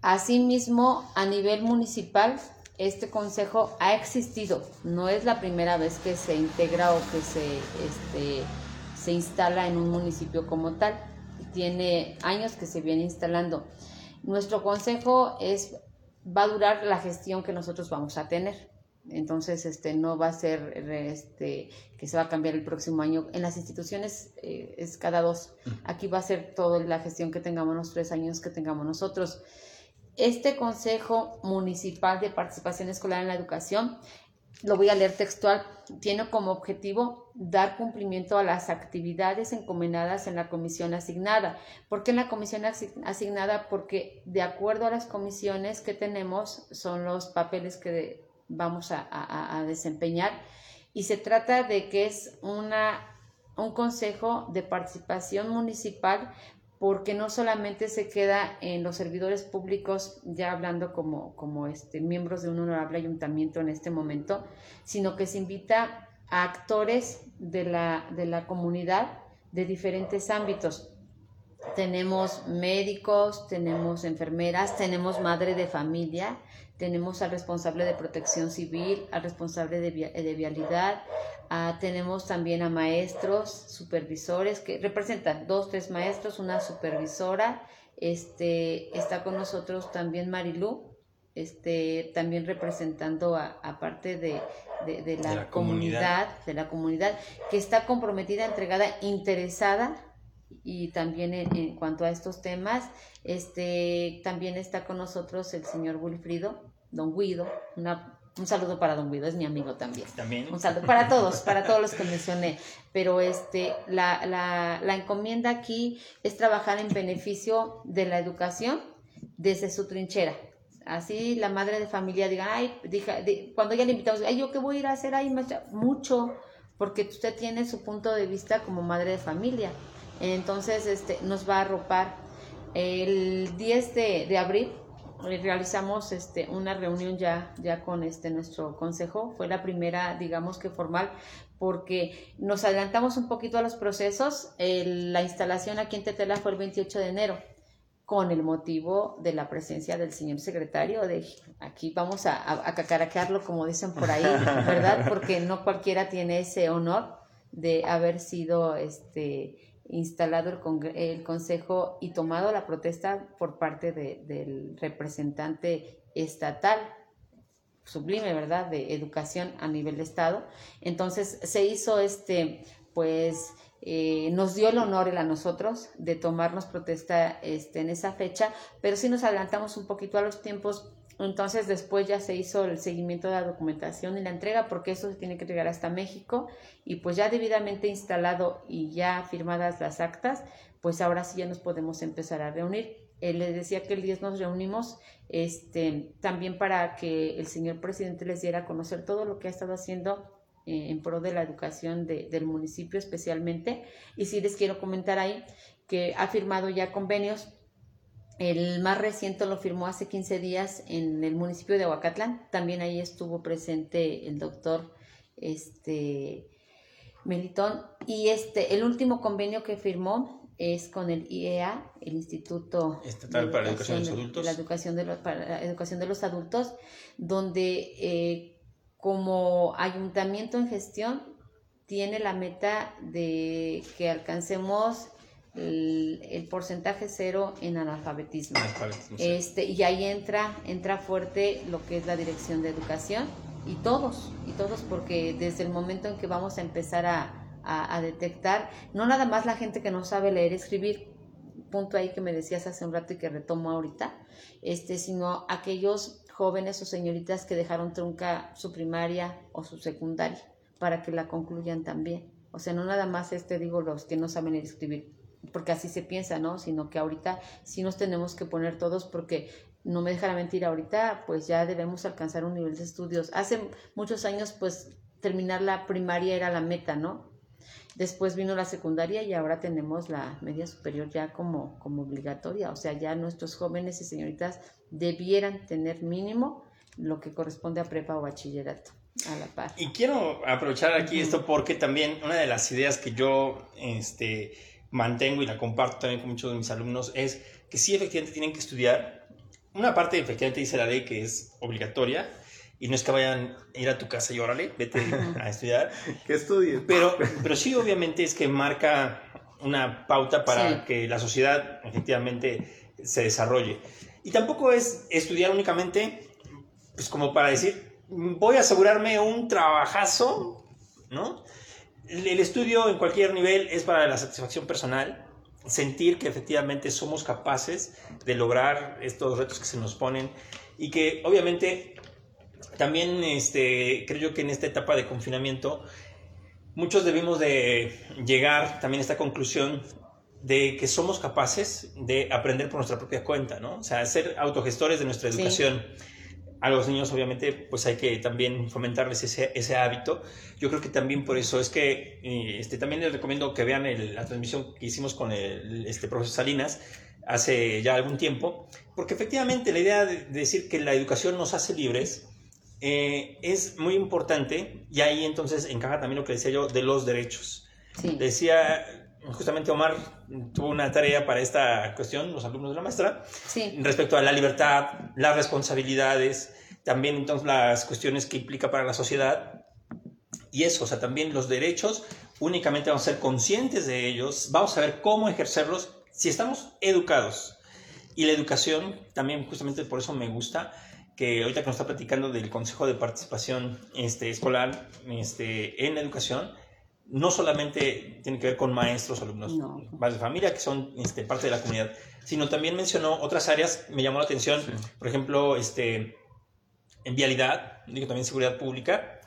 Asimismo, a nivel municipal, este consejo ha existido. No es la primera vez que se integra o que se, este, se instala en un municipio como tal. Tiene años que se viene instalando. Nuestro consejo es va a durar la gestión que nosotros vamos a tener. Entonces, este, no va a ser este, que se va a cambiar el próximo año. En las instituciones eh, es cada dos. Aquí va a ser toda la gestión que tengamos los tres años que tengamos nosotros. Este Consejo Municipal de Participación Escolar en la Educación, lo voy a leer textual, tiene como objetivo dar cumplimiento a las actividades encomendadas en la comisión asignada. ¿Por qué en la comisión asi- asignada? Porque de acuerdo a las comisiones que tenemos, son los papeles que vamos a desempeñar y se trata de que es una, un consejo de participación municipal porque no solamente se queda en los servidores públicos, ya hablando como, como este, miembros de un honorable ayuntamiento en este momento, sino que se invita a actores de la, de la comunidad de diferentes ámbitos. Tenemos médicos, tenemos enfermeras, tenemos madre de familia, tenemos al responsable de protección civil, al responsable de, de vialidad, tenemos también a maestros, supervisores, que representan dos, tres maestros, una supervisora, este, está con nosotros también Marilú, este, también representando a, a parte de, de- de la, De la comunidad. comunidad, de la comunidad, que está comprometida, entregada, interesada y también en, en cuanto a estos temas, este, también está con nosotros el señor Wilfrido, don Guido, una- un saludo para don Guido, es mi amigo también. También. Un saludo para todos, para todos los que mencioné. Pero este, la, la, la encomienda aquí es trabajar en beneficio de la educación desde su trinchera. Así la madre de familia diga, ay, dija- di- cuando ya le invitamos, ay, ¿yo qué voy a ir a hacer ahí, maestra? Mucho, porque usted tiene su punto de vista como madre de familia. Entonces, este, nos va a arropar. El 10 de, de abril realizamos este, una reunión ya, ya con este, nuestro consejo. Fue la primera, digamos que formal, porque nos adelantamos un poquito a los procesos. El- la instalación aquí en Tetela fue el 28 de enero con el motivo de la presencia del señor secretario de aquí vamos a, a, como dicen por ahí, ¿verdad? Porque no cualquiera tiene ese honor de haber sido este instalado el, el consejo y tomado la protesta por parte de- del representante estatal sublime, ¿verdad? De educación a nivel de estado. Entonces se hizo este, pues eh, nos dio el honor él a nosotros de tomarnos protesta este, en esa fecha, pero sí nos adelantamos un poquito a los tiempos. Entonces después ya se hizo el seguimiento de la documentación y la entrega porque eso se tiene que llegar hasta México y pues ya debidamente instalado y ya firmadas las actas, pues ahora sí ya nos podemos empezar a reunir. Eh, les decía que el 10 nos reunimos este, también para que el señor presidente les diera a conocer todo lo que ha estado haciendo eh, en pro de la educación de- del municipio especialmente. Y sí les quiero comentar ahí que ha firmado ya convenios. El más reciente lo firmó hace 15 días en el municipio de Aguacatlán. También ahí estuvo presente el doctor este, Melitón. Y este, el último convenio que firmó es con el IEA, el Instituto Estatal para la Educación de los Adultos. la educación de los, para la educación de los adultos, donde eh, como ayuntamiento en gestión tiene la meta de que alcancemos el, el porcentaje cero en analfabetismo. Analfabetismo, sí. Este, y ahí entra, entra fuerte lo que es la dirección de educación y todos, y todos, porque desde el momento en que vamos a empezar a, a- a detectar, no nada más la gente que no sabe leer escribir, punto ahí que me decías hace un rato y que retomo ahorita, este, sino aquellos jóvenes o señoritas que dejaron trunca su primaria o su secundaria para que la concluyan también. O sea, no nada más este digo los que no saben escribir, porque así se piensa, ¿no? Sino que ahorita sí nos tenemos que poner todos porque no me dejará mentir, ahorita pues ya debemos alcanzar un nivel de estudios. Hace muchos años pues terminar la primaria era la meta, ¿no? Después vino la secundaria y ahora tenemos la media superior ya como, como obligatoria. O sea, ya nuestros jóvenes y señoritas debieran tener mínimo lo que corresponde a prepa o bachillerato a la par. Y quiero aprovechar aquí esto porque también una de las ideas que yo este, mantengo y la comparto también con muchos de mis alumnos es que sí efectivamente tienen que estudiar. Una parte efectivamente dice la ley que es obligatoria y no es que vayan a ir a tu casa y órale, vete a estudiar. Que estudien. Pero, pero sí obviamente es que marca una pauta para Sí. que la sociedad efectivamente se desarrolle. Y tampoco es estudiar únicamente, pues como para decir, voy a asegurarme un trabajazo, ¿no? El estudio en cualquier nivel es para la satisfacción personal, sentir que efectivamente somos capaces de lograr estos retos que se nos ponen y que obviamente también este, creo yo que en esta etapa de confinamiento muchos debimos de llegar también a esta conclusión de que somos capaces de aprender por nuestra propia cuenta, ¿no? O sea, ser autogestores de nuestra Sí. A los niños, obviamente, pues hay que también fomentarles ese, ese hábito. Yo creo que también por eso es que eh, este, también les recomiendo que vean el- la transmisión que hicimos con el este, profesor Salinas hace ya algún tiempo, porque efectivamente la idea de de decir que la educación nos hace libres eh, es muy importante y ahí entonces encaja también lo que decía yo de los derechos. Sí. Decía, justamente Omar tuvo una tarea para esta cuestión, los alumnos de la maestra, Sí. respecto a la libertad, las responsabilidades, también entonces las cuestiones que implica para la sociedad. Y eso, o sea, también los derechos, únicamente vamos a ser conscientes de ellos, vamos a ver cómo ejercerlos si estamos educados. Y la educación, también justamente por eso me gusta, que ahorita que nos está platicando del Consejo de Participación este, Escolar este, en la educación, no solamente tiene que ver con maestros, alumnos, No. padres de familia, que son este, parte de la comunidad, sino también mencionó otras áreas, me llamó la atención, por ejemplo, este, en vialidad, digo también seguridad pública,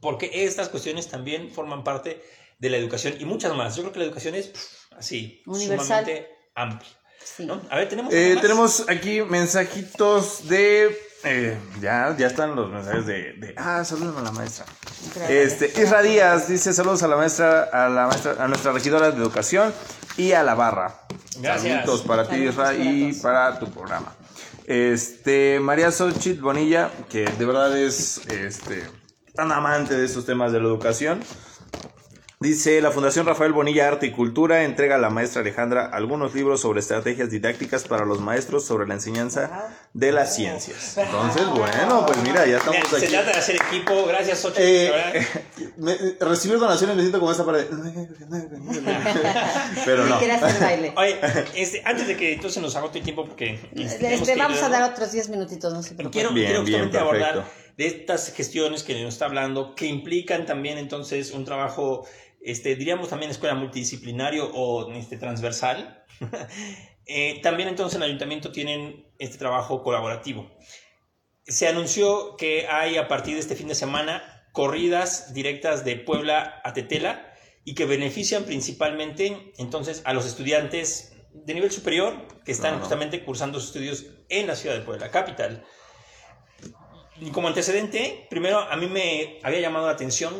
porque estas cuestiones también forman parte de la educación y muchas más. Yo creo que la educación es pff, así, Universal. sumamente amplia. Sí. ¿no? A ver, tenemos... Eh, tenemos aquí mensajitos de. Eh, ya, ya están los mensajes de. de- ah, saludos a la maestra. Gracias. Este, Isra Díaz dice saludos a la maestra, a la maestra, a nuestra regidora de educación y a la barra. Gracias. Saludos para ti, Isra, y para tu programa. Este, María Xochitl Bonilla, que de verdad es este, tan amante de estos temas de la educación. Dice, la Fundación Rafael Bonilla Arte y Cultura entrega a la maestra Alejandra algunos libros sobre estrategias didácticas para los maestros sobre la enseñanza de las ciencias. Entonces, bueno, pues mira, ya estamos Mira, Se aquí. trata de hacer equipo, gracias Xochitl, Eh, me- recibir donaciones me siento como esta parte. Pero no. Baile. Oye, este, antes de que entonces nos agote el tiempo, porque este, Este, que vamos a dar otros 10 minutitos, no se preocupen. Quiero, Bien, quiero bien, justamente abordar de estas gestiones que nos está hablando, que implican también entonces un trabajo, este, diríamos también escuela multidisciplinario o este, transversal. Eh, también entonces en el ayuntamiento tienen este trabajo colaborativo. Se anunció que hay a partir de este fin de semana corridas directas de Puebla a Tetela y que benefician principalmente entonces a los estudiantes de nivel superior que están No, no. justamente cursando sus estudios en la ciudad de Puebla, capital. Y como antecedente, primero a mí me había llamado la atención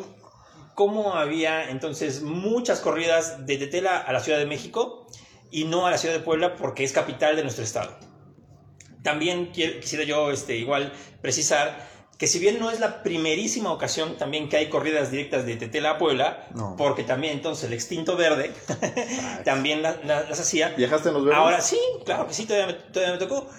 cómo había entonces muchas corridas de Tetela a la Ciudad de México y no a la Ciudad de Puebla porque es capital de nuestro estado. También quiero- quisiera yo este, igual precisar que si bien no es la primerísima ocasión también que hay corridas directas de Tetela a Puebla, No. porque también entonces el extinto verde también la- la- las hacía, ¿Viajaste en los verdes? Ahora sí, claro que sí, todavía me, todavía me tocó.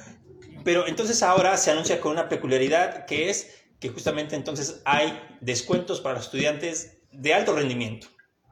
Pero entonces ahora se anuncia con una peculiaridad que es que justamente entonces hay descuentos para los estudiantes de alto rendimiento.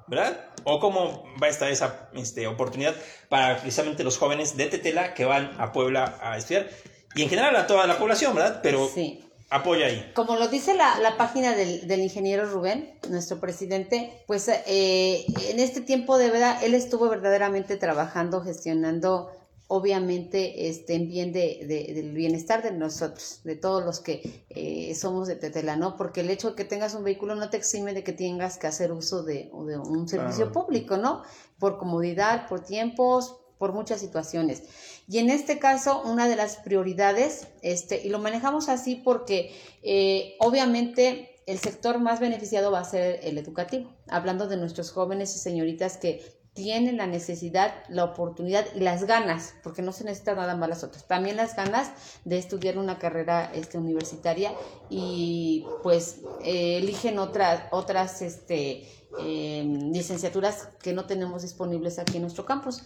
¿verdad? ¿O cómo va a estar esa este, oportunidad para precisamente los jóvenes de Tetela que van a Puebla a estudiar? Y en general a toda la población, ¿verdad? Pero Sí. apoya ahí. Como lo dice la, la página del, del ingeniero Rubén, nuestro presidente, pues eh, en este tiempo de verdad, él estuvo verdaderamente trabajando, gestionando, obviamente, en bien de, de- del bienestar de nosotros, de todos los que eh, somos de Tetela, ¿no? Porque el hecho de que tengas un vehículo no te exime de que tengas que hacer uso de, de un servicio Claro. público, ¿no? Por comodidad, por tiempos, por muchas situaciones. Y en este caso, una de las prioridades, este, y lo manejamos así porque eh, obviamente el sector más beneficiado va a ser el educativo, hablando de nuestros jóvenes y señoritas que tienen la necesidad, la oportunidad y las ganas, porque no se necesita nada más las otras, también las ganas de estudiar una carrera este, universitaria y pues eh, eligen otras, otras este, eh, licenciaturas que no tenemos disponibles aquí en nuestro campus.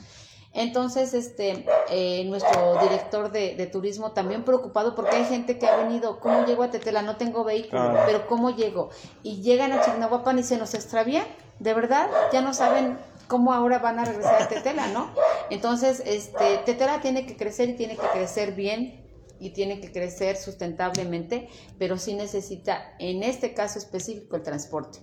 Entonces, este, eh, nuestro director de, de turismo también preocupado porque hay gente que ha venido, ¿cómo llego a Tetela? No tengo vehículo, Ah. pero ¿cómo llego? Y llegan a Chignahuapan y se nos extravía, de verdad, ya no saben cómo ahora van a regresar a Tetela, ¿no? Entonces, este, Tetela tiene que crecer y tiene que crecer bien y tiene que crecer sustentablemente, pero sí necesita, en este caso específico, el transporte.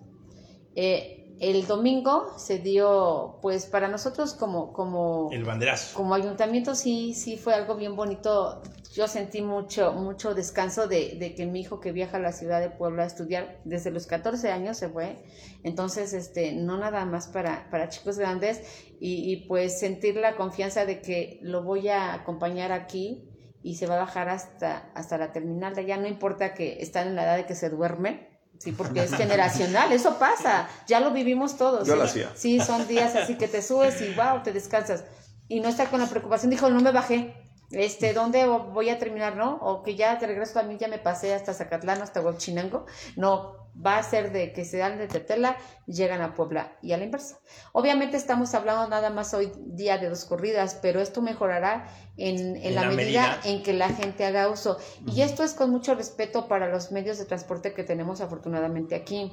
Eh, el domingo se dio, pues para nosotros como, como, El banderazo. como ayuntamiento sí, sí fue algo bien bonito. Yo sentí mucho, mucho descanso de, de que mi hijo que viaja a la ciudad de Puebla a estudiar desde los 14 años se fue. Entonces, este, no nada más para, para chicos grandes y, y pues sentir la confianza de que lo voy a acompañar aquí y se va a bajar hasta, hasta la terminal de allá. No importa que están en la edad de que se duermen. Sí, porque es generacional, eso pasa, ya lo vivimos todos. Yo ¿sí? lo hacía. Sí, son días así que te subes y wow, te descansas. Y no estar con la preocupación, dijo, no me bajé. Este, ¿dónde voy a terminar, no? O que ya de regreso también ya me pasé hasta Zacatlán, hasta Huachinango. No, va a ser de que se dan de Tetela, llegan a Puebla y a la inversa. Obviamente estamos hablando nada más hoy día de dos corridas, pero esto mejorará en, en En la, la medida, medida. en que la gente haga uso. Y esto es con mucho respeto para los medios de transporte que tenemos afortunadamente aquí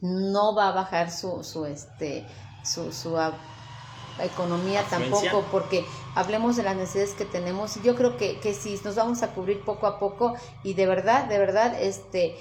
no va a bajar su, su este su, su a- economía Afluencia. tampoco porque hablemos de las necesidades que tenemos y yo creo que, que si nos vamos a cubrir poco a poco y de verdad de verdad este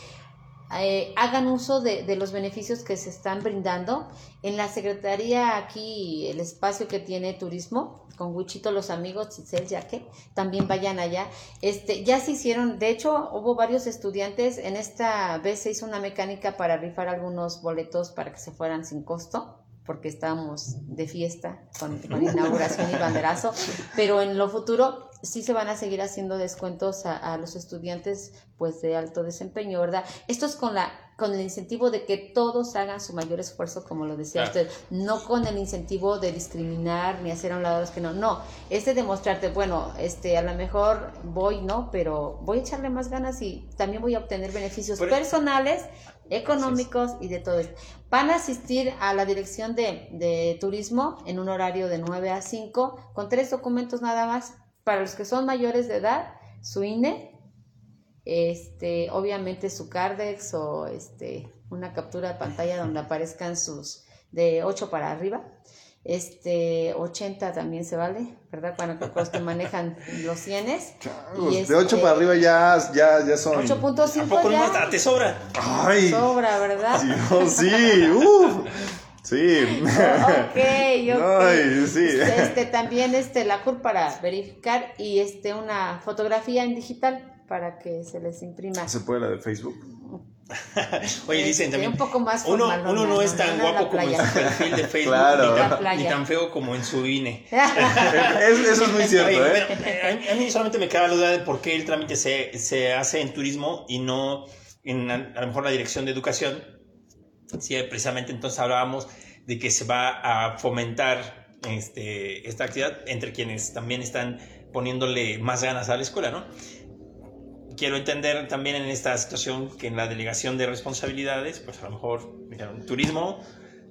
eh, hagan uso de, de los beneficios que se están brindando. En la secretaría aquí el espacio que tiene turismo con Wichito los amigos Cicel ya que también vayan allá. Este ya se hicieron de hecho hubo varios estudiantes. En esta vez se hizo una mecánica para rifar algunos boletos para que se fueran sin costo porque estábamos de fiesta con, con inauguración y banderazo, pero en lo futuro sí se van a seguir haciendo descuentos a, a los estudiantes pues de alto desempeño, ¿verdad? Esto es con la con el incentivo de que todos hagan su mayor esfuerzo, como lo decía Claro. usted, no con el incentivo de discriminar ni hacer a un lado a los que no, no, es de demostrarte, bueno, este, a lo mejor voy, ¿no? Pero voy a echarle más ganas y también voy a obtener beneficios Pero- personales, económicos y de todo esto. Van a asistir a la dirección de, de turismo en un horario de 9 a 5 con tres documentos nada más para los que son mayores de edad, su INE, este, obviamente su Cardex o este, una captura de pantalla donde aparezcan sus de 8 para arriba. Este, 80 también se vale, ¿verdad? Para los que manejan los 100 Changos, de 8 para arriba ya, ya, ya son. 8.5 ¿A poco no ya más te sobra? Ay, sobra, ¿verdad? Dios, sí, uf, sí. Ok, ok. Ay, sí. Este, también este, la CUR para verificar y este, una fotografía en digital para que se les imprima. ¿Se puede la de Facebook? Oye, dicen Este, también. un poco más uno, formal, uno no ¿no? es tan No guapo como en su perfil de Facebook, Claro. ni, tan, ni tan feo como en su INE. Es- eso es muy cierto, Oye, ¿eh? bueno, eh, a mí- a mí solamente me queda la duda de por qué el trámite se, se hace en turismo y no en a, a lo mejor la dirección de educación. Sí, precisamente entonces hablábamos de que se va a fomentar este, esta actividad entre quienes también están poniéndole más ganas a la escuela, ¿no? Quiero entender también en esta situación que en la delegación de responsabilidades, pues a lo mejor dijeron turismo,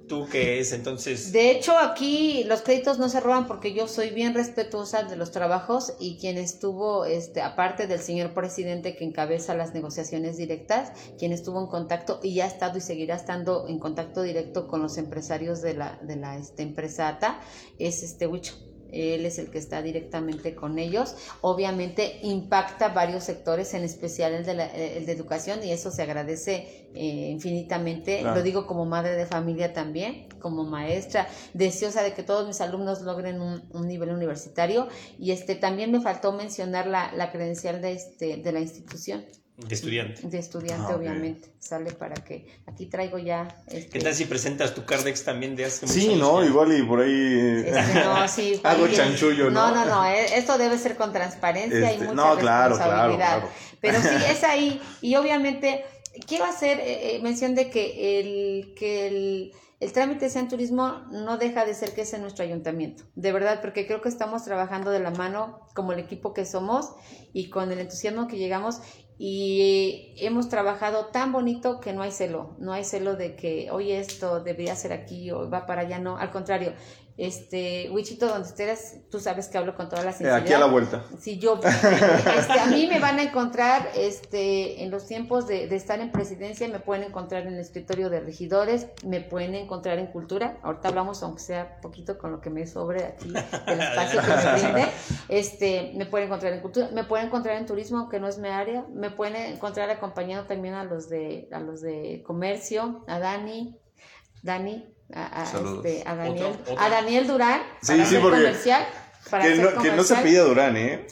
tú que es entonces... De hecho, aquí los créditos no se roban porque yo soy bien respetuosa de los trabajos y quien estuvo, este, aparte del señor presidente que encabeza las negociaciones directas, quien estuvo en contacto y ya ha estado y seguirá estando en contacto directo con los empresarios de la, de la este, empresa ATA, es este Huicho él es el que está directamente con ellos. Obviamente impacta varios sectores, en especial el de, la, el de educación, y eso se agradece eh, infinitamente. Lo digo como madre de familia también, como maestra, deseosa de que todos mis alumnos logren un, un nivel universitario. Y este también me faltó mencionar la, la credencial de, este, de la institución. De estudiante. De estudiante, ah, obviamente. Sale para que. Aquí traigo ya. Este... ¿Qué tal si presentas tu Cardex también de hace Sí, no, igual y por ahí. Este, no, sí, Hago chanchullo, ¿no? No, no, no. Eh, esto debe ser con transparencia y este, mucha no, claro, responsabilidad. Claro, Pero sí, es ahí. Y obviamente, quiero hacer eh, eh, mención de que el. que el el trámite sea en turismo no deja de ser que es en nuestro ayuntamiento, de verdad, porque creo que estamos trabajando de la mano como el equipo que somos y con el entusiasmo que llegamos y hemos trabajado tan bonito que no hay celo, no hay celo de que, oye, esto debería ser aquí o va para allá, no, al contrario, este, Wichito, donde estés, tú sabes que hablo con toda la eh, sinceridad. Aquí a la vuelta. Sí, yo, este, a mí me van a encontrar, este, en los tiempos de, de, estar en presidencia, me pueden encontrar en el escritorio de regidores, me pueden encontrar en cultura, ahorita hablamos, aunque sea poquito con lo que me sobre aquí, del espacio que me brinde, este, me pueden encontrar en cultura, me pueden encontrar en turismo, aunque no es mi área, me pueden encontrar acompañando también a los de, a los de comercio, a Dani, Dani, a, este, a, Daniel, a Daniel Durán sí, sí, porque comercial. Para que, no, comercial. que no se pida Durán, ¿eh?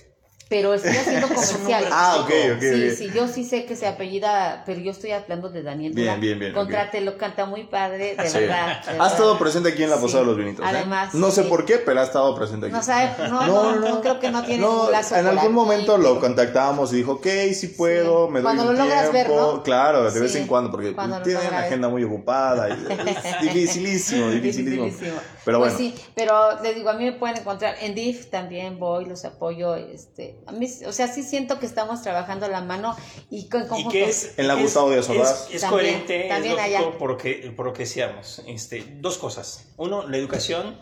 Pero estoy haciendo comercial. ah, ok, ok. Sí, sí, yo sí sé que se apellida, pero yo estoy hablando de Daniel Bien, bien, bien. Contrátelo, canta muy padre, de verdad. ha estado presente aquí en la Posada de los Vinitos. ¿eh? Además. No sé por qué, pero ha estado presente aquí. No sabe, no, no, no, creo que no tiene no, En algún momento lo contactábamos y dijo, ok, sí puedo, me doy Cuando lo logras ver, ¿no? Claro, de vez en cuando, porque tiene una agenda muy ocupada. Y es dificilísimo, dificilísimo. Pero pues bueno. sí, pero le digo, a mí me pueden encontrar en DIF también voy, los apoyo, este, a mí, o sea, sí siento que estamos trabajando a la mano y con ¿Y que es, en la Gustavo Díaz Ordaz. Es, es coherente, también es lógico por lo que, por lo que decíamos. Este, dos cosas. Uno, la educación,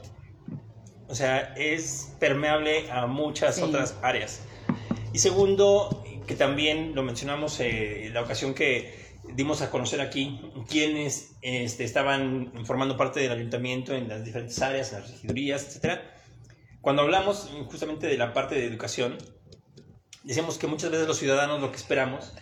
o sea, es permeable a muchas otras áreas. Y segundo, que también lo mencionamos en eh, la ocasión que dimos a conocer aquí quienes este, estaban formando parte del ayuntamiento en las diferentes áreas, en las regidurías, etc. Cuando hablamos justamente de la parte de educación, decíamos que muchas veces los ciudadanos lo que esperamos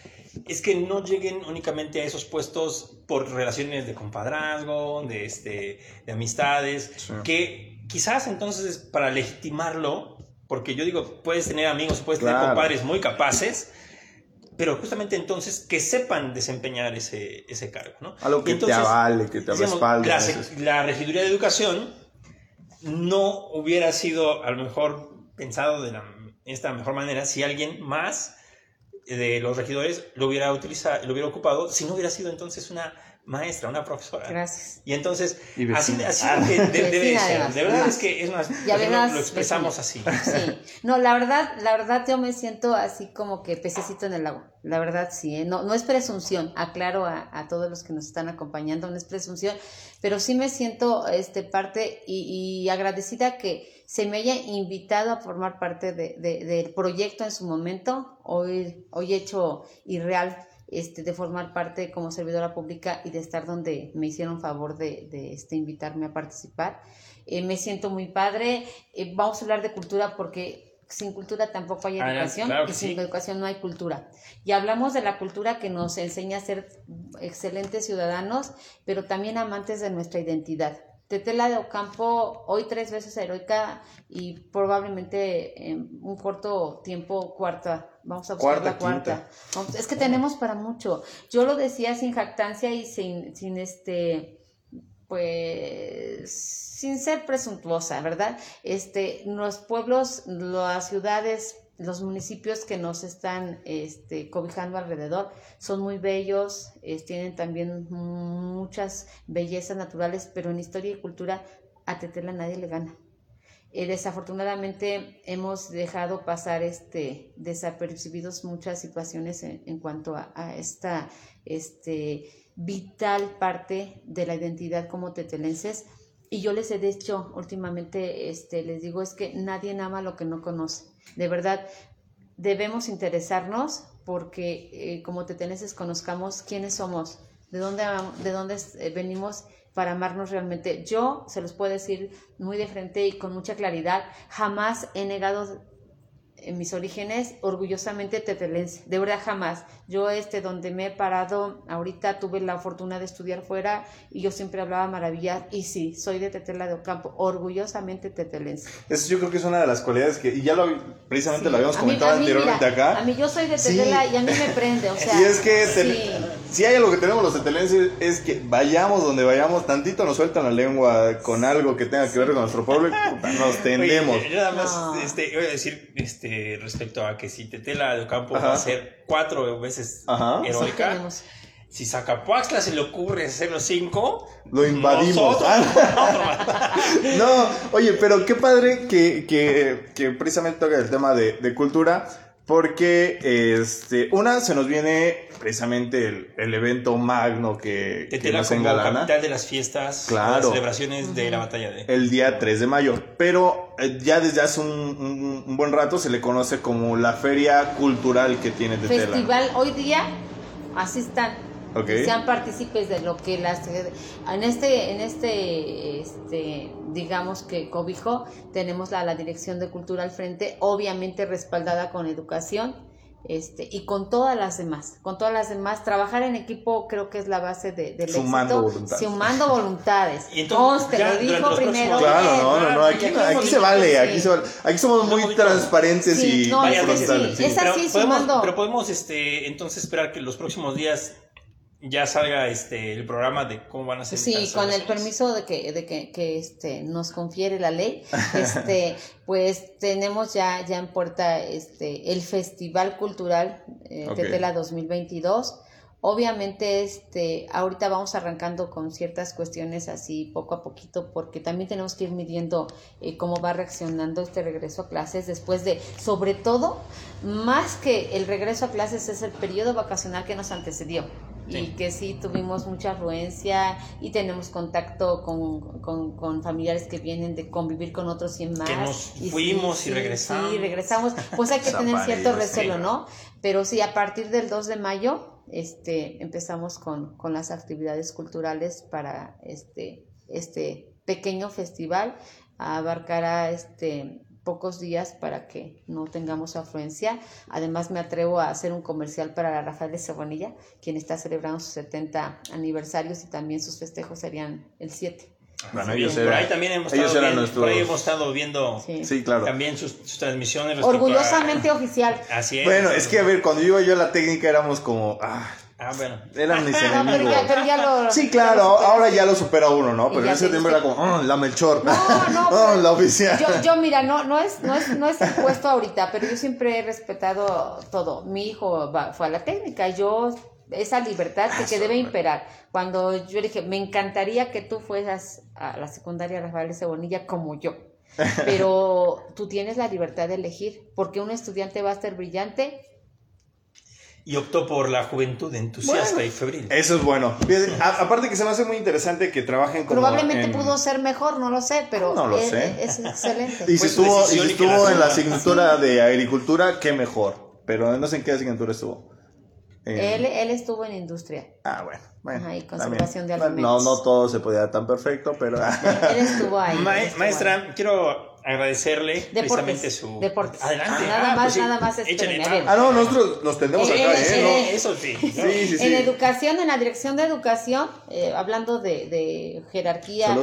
es que no lleguen únicamente a esos puestos por relaciones de compadrazgo, de, este, de amistades, que quizás entonces para legitimarlo, porque yo digo, puedes tener amigos, puedes tener compadres muy capaces, pero justamente entonces que sepan desempeñar ese, ese cargo. ¿no? Algo que te avale, que te respalde. La, la, regiduría de educación no hubiera sido a lo mejor pensado de la, esta mejor manera si alguien más de los regidores lo hubiera utilizado, lo hubiera ocupado, si no hubiera sido entonces una maestra, una profesora. Gracias. Y entonces, así, así ah. debe ser. De verdad es que es más, lo, expresamos así. Sí. No, la verdad, la verdad yo me siento así como que pececito en el agua. La verdad sí, ¿eh? no, no es presunción, aclaro a, a, todos los que nos están acompañando, no es presunción, pero sí me siento este, parte y, y agradecida que se me haya invitado a formar parte de, de, del proyecto en su momento, hoy, hoy hecho irreal este, de formar parte como servidora pública y de estar donde me hicieron favor de, de este, invitarme a participar. Eh, me siento muy padre. Eh, vamos a hablar de cultura porque sin cultura tampoco hay ah, educación y sin educación no hay cultura. Y hablamos de la cultura que nos enseña a ser excelentes ciudadanos, pero también amantes de nuestra identidad. Tetela de Ocampo, hoy tres veces heroica y probablemente en un corto tiempo cuarta. Vamos a buscar la cuarta. es que tenemos para mucho. Yo lo decía sin jactancia y sin, sin este, pues, sin ser presuntuosa, ¿verdad? Este, los pueblos, las ciudades los municipios que nos están este, cobijando alrededor son muy bellos, tienen también muchas bellezas naturales, pero en historia y cultura a Tetela nadie le gana. eh, desafortunadamente hemos dejado pasar este desapercibidos muchas situaciones en, en cuanto a, a, esta este vital parte de la identidad como tetelenses y yo les he dicho últimamente este les digo es que nadie ama lo que no conoce de verdad debemos interesarnos porque eh, como tetelenses conozcamos quiénes somos de dónde de dónde eh, venimos para amarnos realmente. Yo se los puedo decir muy de frente y con mucha claridad, jamás he negado en mis orígenes orgullosamente tetelense, de verdad jamás. Yo este donde me he parado, ahorita tuve la fortuna de estudiar fuera y yo siempre hablaba maravillas y sí, soy de Tetela de Ocampo, orgullosamente tetelense. Eso yo creo que es una de las cualidades que, y ya lo precisamente sí. lo habíamos comentado mí, anteriormente mira, acá. A mí yo soy de Tetela sí. y a mí me prende, o sea. Y es que sí. Si hay algo que tenemos los tetelenses es que vayamos donde vayamos, tantito nos sueltan la lengua con algo que tenga que ver con nuestro pueblo, nos tendemos. Oye, yo nada más, no. este, voy a decir, este, respecto a que si Tetela de Ocampo Ajá. va a ser cuatro veces Ajá. heroica, si Zacapuaxtla se le ocurre hacerlo cinco, lo invadimos. No, oye, pero qué padre que, que, que precisamente toca el tema de, de, cultura, porque este, una se nos viene precisamente el, el evento magno que, que, que nos como engalana. capital de las fiestas, Claro. las celebraciones de la batalla de. el día 3 de mayo. Pero eh, ya desde hace un, un- un buen rato se le conoce como la feria cultural que tiene Tetela. Festival hoy día asistan Ok. Y sean partícipes de lo que las en este en este este digamos que cobijo tenemos la, la dirección de cultura al frente obviamente respaldada con educación este y con todas las demás con todas las demás trabajar en equipo creo que es la base de, del Sumando éxito voluntades. sumando voluntades Y entonces, Conste, lo dijo primero próximos- Claro, él. no, no, no, aquí, se vale, sí. aquí, se vale. aquí somos muy transparentes Sí, y no, es frontales, sí, sí. esa- pero, sí, podemos, sumando. pero podemos este, entonces esperar que los próximos días ya salga este el programa de cómo van a ser Sí, con el permiso de que, de que, que, este, nos confiere la ley, este, pues tenemos ya, ya en puerta este, el Festival Cultural eh, Ok. Tetela 2022. Obviamente, este, ahorita vamos arrancando con ciertas cuestiones así poco a poquito, porque también tenemos que ir midiendo eh, cómo va reaccionando este regreso a clases después de, sobre todo, más que el regreso a clases es el periodo vacacional que nos antecedió y que sí tuvimos mucha afluencia y tenemos contacto con, con, con familiares que vienen de convivir con otros y más. Que nos Y sí, fuimos y sí, regresamos. Sí, regresamos. Pues hay que tener cierto recelo. ¿no? Pero sí, a partir del 2 de mayo este, empezamos con, con las actividades culturales para este, este pequeño festival. Abarcará este pocos días para que no tengamos afluencia. Además me atrevo a hacer un comercial para la Rafael de Cebonilla, quien está celebrando sus 70 aniversarios y también sus festejos serían el 7. Bueno, ellos Por eran, ahí también hemos ellos estado, eran viendo, nuestros... por ahí hemos estado viendo Sí. Sí, claro. también sus, sus transmisiones. a- Orgullosamente oficial. Así es. Bueno, es que a ver, cuando iba yo a la técnica éramos como... Ah, Ah, bueno. eran mis No, pero enemigos. ya, pero ya lo... Sí, ya claro, lo ahora ya lo supera uno, ¿no? Pero en ese tiempo era como, "Ah, la Melchor. No, no, Oh, pero- la oficial. Yo, yo mira, no, no es, no es, no es el puesto ahorita, pero yo siempre he respetado todo. Mi hijo va- fue a la técnica, yo esa libertad que, que debe imperar. Cuando yo le dije, me encantaría que tú fueras a la secundaria Rafael de Cebonilla como yo. Pero tú tienes la libertad de elegir, porque un estudiante va a ser brillante. Y optó por la juventud entusiasta Bueno. y febril. Eso es bueno. A- aparte que se me hace muy interesante que trabajen como Probablemente en- pudo ser mejor, no lo sé, pero No lo es, sé. es excelente. Y si Pues estuvo, y si estuvo la en la asignatura de agricultura, qué mejor. Pero no sé en qué asignatura estuvo. En- Él, él estuvo en industria. Ah, bueno. bueno Ajá, y también. conservación de No, alimentos. No, todo se podía tan perfecto, pero... Él estuvo ahí. Ma- él estuvo maestra, quiero agradecerle precisamente su. Deportes. Adelante. Nada Ah, más, pues sí. nada más, ah, no, nosotros nos tendemos Eh, acá, eh, ¿eh? eh, ¿no? Eso sí. ¿no? Sí, sí, sí. En educación, en la dirección de educación, eh, hablando de, de jerarquía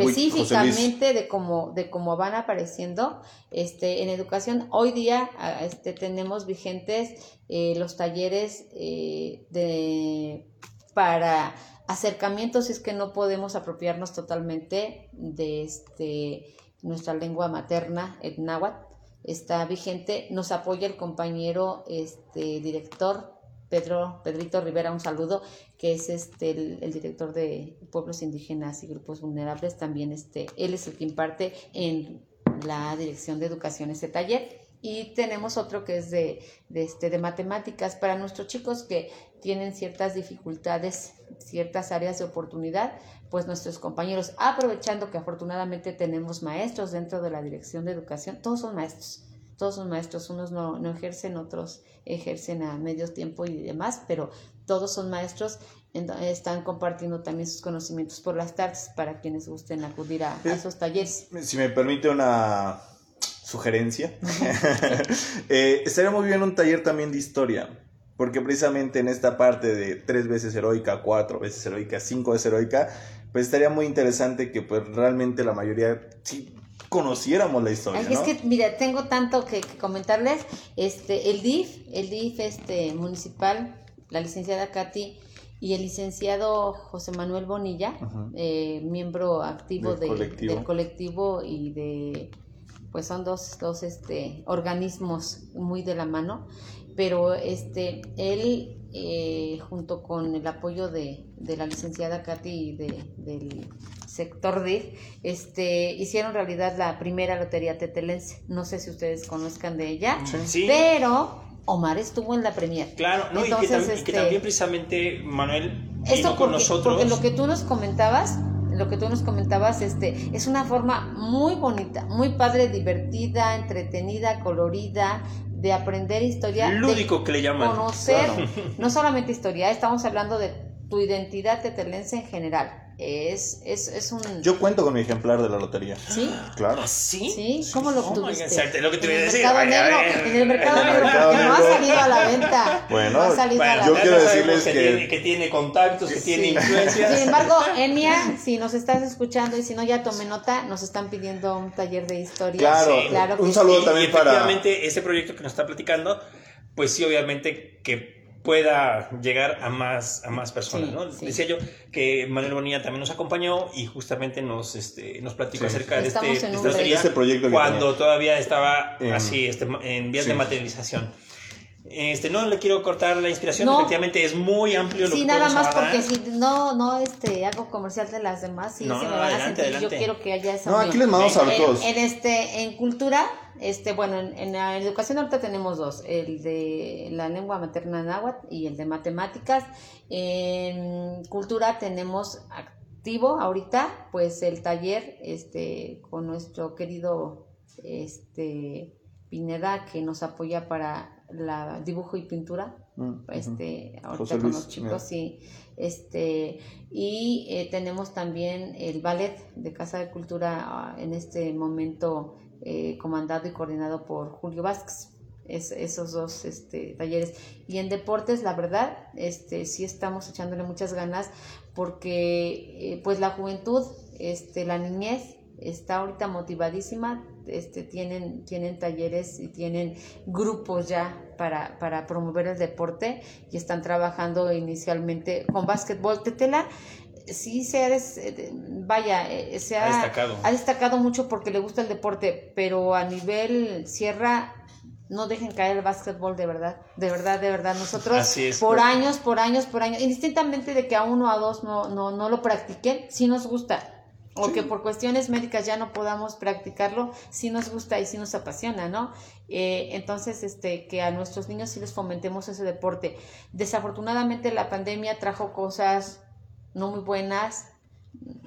específicamente de cómo de cómo van apareciendo, este, en educación hoy día ah, este, tenemos vigentes eh, los talleres eh, de para acercamientos si es que no podemos apropiarnos totalmente de este nuestra lengua materna, el náhuatl, está vigente. Nos apoya el compañero este director Pedro, Pedrito Rivera, un saludo, que es este el, director de pueblos indígenas y grupos vulnerables, también este, él es el que imparte en la Dirección de Educación este taller. Y tenemos otro que es de, de, este, de matemáticas para nuestros chicos que tienen ciertas dificultades, ciertas áreas de oportunidad, pues nuestros compañeros, aprovechando que afortunadamente tenemos maestros dentro de la Dirección de Educación, todos son maestros, todos son maestros, unos no, no ejercen, otros ejercen a medio tiempo y demás, pero todos son maestros están compartiendo también sus conocimientos por las tardes para quienes gusten acudir a, esos talleres. Si me permite una sugerencia, eh, estaría muy bien un taller también de historia, porque precisamente en esta parte de tres veces heroica, cuatro veces heroica, cinco veces heroica, pues estaría muy interesante que pues realmente la mayoría sí conociéramos la historia. es que, mira, tengo tanto que, comentarles. Este, el DIF, el DIF este, municipal, la licenciada Katy y el licenciado José Manuel Bonilla, eh, miembro activo del, colectivo. y de, pues son dos, dos este, organismos muy de la mano, pero este, él eh, junto con el apoyo de, de la licenciada Katy y de, del sector D, este, hicieron realidad la primera lotería tetelense. No sé si ustedes conozcan de ella, pero Omar estuvo en la premier. Claro, no, y, que también, este, también, precisamente Manuel esto con nosotros. Porque lo que tú nos comentabas, lo que tú nos comentabas, este, es una forma muy bonita, muy padre, divertida, entretenida, colorida, de aprender historia. Lúdico que le llaman. Conocer, no solamente historia, estamos hablando de tu identidad tetelense en general es, es, es un... Yo cuento con mi ejemplar de la lotería. ¿Sí? Claro. ¿Ah, ¿Sí? ¿Sí? ¿Cómo lo obtuviste? Oh lo que te voy a decir. Mercado negro, en el mercado negro, porque no ha salido a la venta. Bueno, no ha salido a la yo quiero decirles que... Que tiene, que tiene contactos, que tiene influencias. Sin embargo, Enia, si nos estás escuchando y si no ya tomé nota, nos están pidiendo un taller de historia. Claro, claro un saludo también para... Efectivamente, ese proyecto que nos está platicando, pues sí, obviamente que pueda llegar a más, a más personas, ¿no? Decía yo que Manuel Bonilla también nos acompañó y justamente nos, este, nos platicó acerca de este, este, este, proyecto cuando todavía estaba así, este, en vías de materialización. Este, no le quiero cortar la inspiración, efectivamente es muy amplio lo sí, que nada más porque si no, no este, hago comercial de las demás, sí, se me van a sentir, yo quiero que haya esa No, aquí les mandamos a todos. En, este, en cultura, este, bueno, en, la educación ahorita tenemos dos, el de la lengua materna náhuatl y el de matemáticas. En cultura tenemos activo ahorita, pues el taller, este, con nuestro querido, este, Pineda, que nos apoya para la dibujo y pintura, mm, este, ahorita con los chicos, sí, este, y eh, tenemos también el ballet de Casa de Cultura ah, en este momento eh, comandado y coordinado por Julio Vázquez. Es, esos dos este, talleres. Y en deportes, la verdad, este, sí estamos echándole muchas ganas porque eh, pues la juventud, este, la niñez está ahorita motivadísima, este, tienen, tienen talleres y tienen grupos ya para, para promover el deporte y están trabajando inicialmente con básquetbol. Tetela sí se ha, eh, vaya, eh, se ha, destacado. ha destacado mucho porque le gusta el deporte, pero a nivel sierra no dejen caer el básquetbol de verdad, de verdad, de verdad. Nosotros por años, por años, por años, indistintamente de que a uno o a dos no, no, no lo practiquen, sí nos gusta o que por cuestiones médicas ya no podamos practicarlo, sí nos gusta y sí nos apasiona, ¿no? Eh, entonces, este, que a nuestros niños sí les fomentemos ese deporte. Desafortunadamente la pandemia trajo cosas no muy buenas,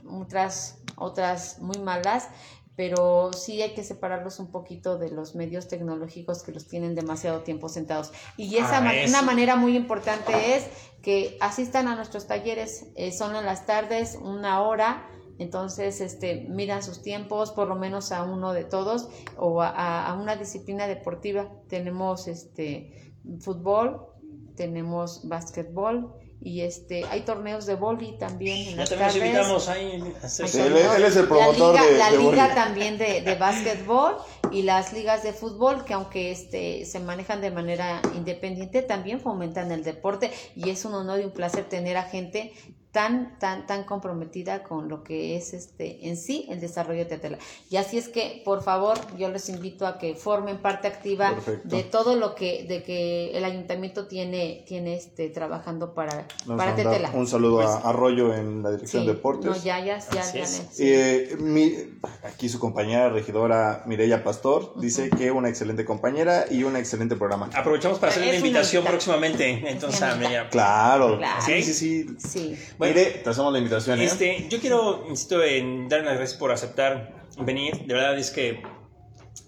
otras, otras muy malas, pero sí hay que separarlos un poquito de los medios tecnológicos que los tienen demasiado tiempo sentados. Y esa ah, una manera muy importante es que asistan a nuestros talleres, eh, son en las tardes, una hora, entonces, este, miran sus tiempos, por lo menos a uno de todos, o a, una disciplina deportiva. Tenemos este fútbol, tenemos básquetbol, y este hay torneos de boli también en las tardes. Invitamos ahí, él, es el promotor la liga, de, la liga también de, de básquetbol y las ligas de fútbol que aunque este se manejan de manera independiente también fomentan el deporte y es un honor y un placer tener a gente tan, tan, tan comprometida con lo que es este en sí el desarrollo de Tetela. Y así es que, por favor, yo les invito a que formen parte activa Perfecto. de todo lo que, de que el ayuntamiento tiene, tiene este trabajando para, para Tetela. un saludo a Arroyo en la dirección Sí, de deportes. No, ya, ya, ya, ya. Eh, mi- aquí su compañera regidora Mireya Pastor dice que una excelente compañera y un excelente programa. Aprovechamos para hacerle Es una una invitación invita- próximamente. Entonces, a. Claro, Claro. sí, sí, sí. Sí. Bueno. Mire, te hacemos la invitación, ¿eh? Este, yo quiero, insisto, en dar las gracias por aceptar venir. De verdad es que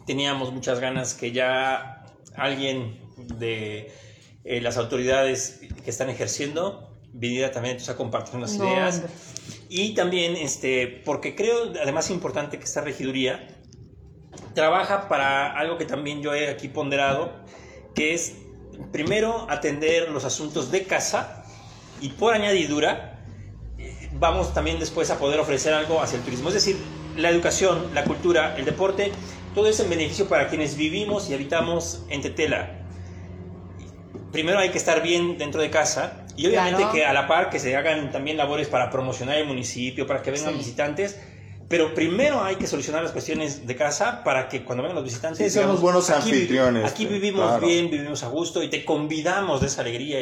teníamos muchas ganas que ya alguien de eh, las autoridades que están ejerciendo viniera también entonces, a compartir unas No, ideas. hombre. Y también, este, porque creo, además, importante que esta regiduría trabaja para algo que también yo he aquí ponderado, que es, primero, atender los asuntos de casa y por añadidura, vamos también después a poder ofrecer algo hacia el turismo. Es decir, la educación, la cultura, el deporte, todo es en beneficio para quienes vivimos y habitamos en Tetela. Primero hay que estar bien dentro de casa y obviamente Claro. que a la par que se hagan también labores para promocionar el municipio, para que vengan Sí. visitantes, pero primero hay que solucionar las cuestiones de casa para que cuando vengan los visitantes Sí, seamos buenos aquí, vi- anfitriones, Aquí vivimos claro. bien, vivimos a gusto y te convidamos de esa alegría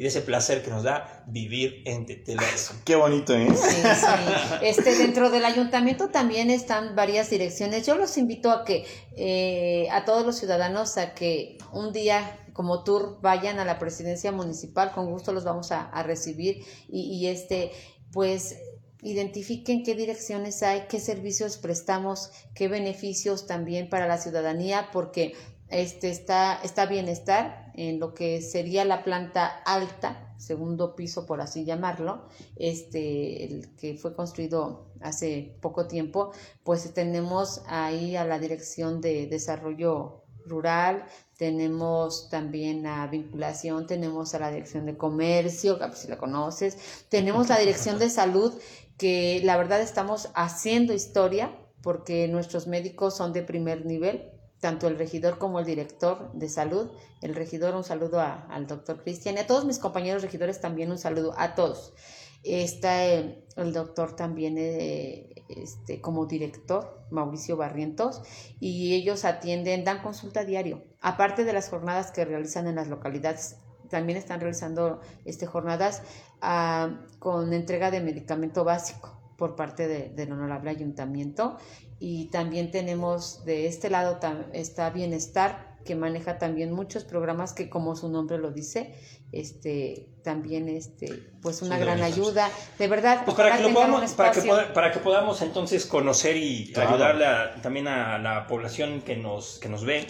y de ese placer que nos da vivir en Tetela. Qué bonito, ¿eh? Sí, sí. Este, dentro del ayuntamiento también están varias direcciones. Yo los invito a que eh, a todos los ciudadanos a que un día como tour vayan a la presidencia municipal, con gusto los vamos a, a recibir y, y, este, pues identifiquen qué direcciones hay, qué servicios prestamos, qué beneficios también para la ciudadanía, porque este está, está bienestar en lo que sería la planta alta, segundo piso por así llamarlo, este, el que fue construido hace poco tiempo, pues tenemos ahí a la Dirección de Desarrollo Rural, tenemos también a vinculación, tenemos a la Dirección de Comercio, si la conoces, tenemos la Dirección de Salud, que la verdad estamos haciendo historia porque nuestros médicos son de primer nivel, tanto el regidor como el director de salud. El regidor, un saludo a- al doctor Cristian y a todos mis compañeros regidores también un saludo a todos. Está eh, el doctor también eh, este, como director, Mauricio Barrientos, y ellos atienden, dan consulta diario. Aparte de las jornadas que realizan en las localidades, también están realizando este, jornadas ah, con entrega de medicamento básico por parte de- del honorable ayuntamiento y también tenemos de este lado está Bienestar que maneja también muchos programas que como su nombre lo dice este también este pues una Sí, gran ayuda de verdad Pues para que, lo podamos, para, que poda- para que podamos entonces conocer y Claro. ayudarle a- también a la población que nos, que nos ve,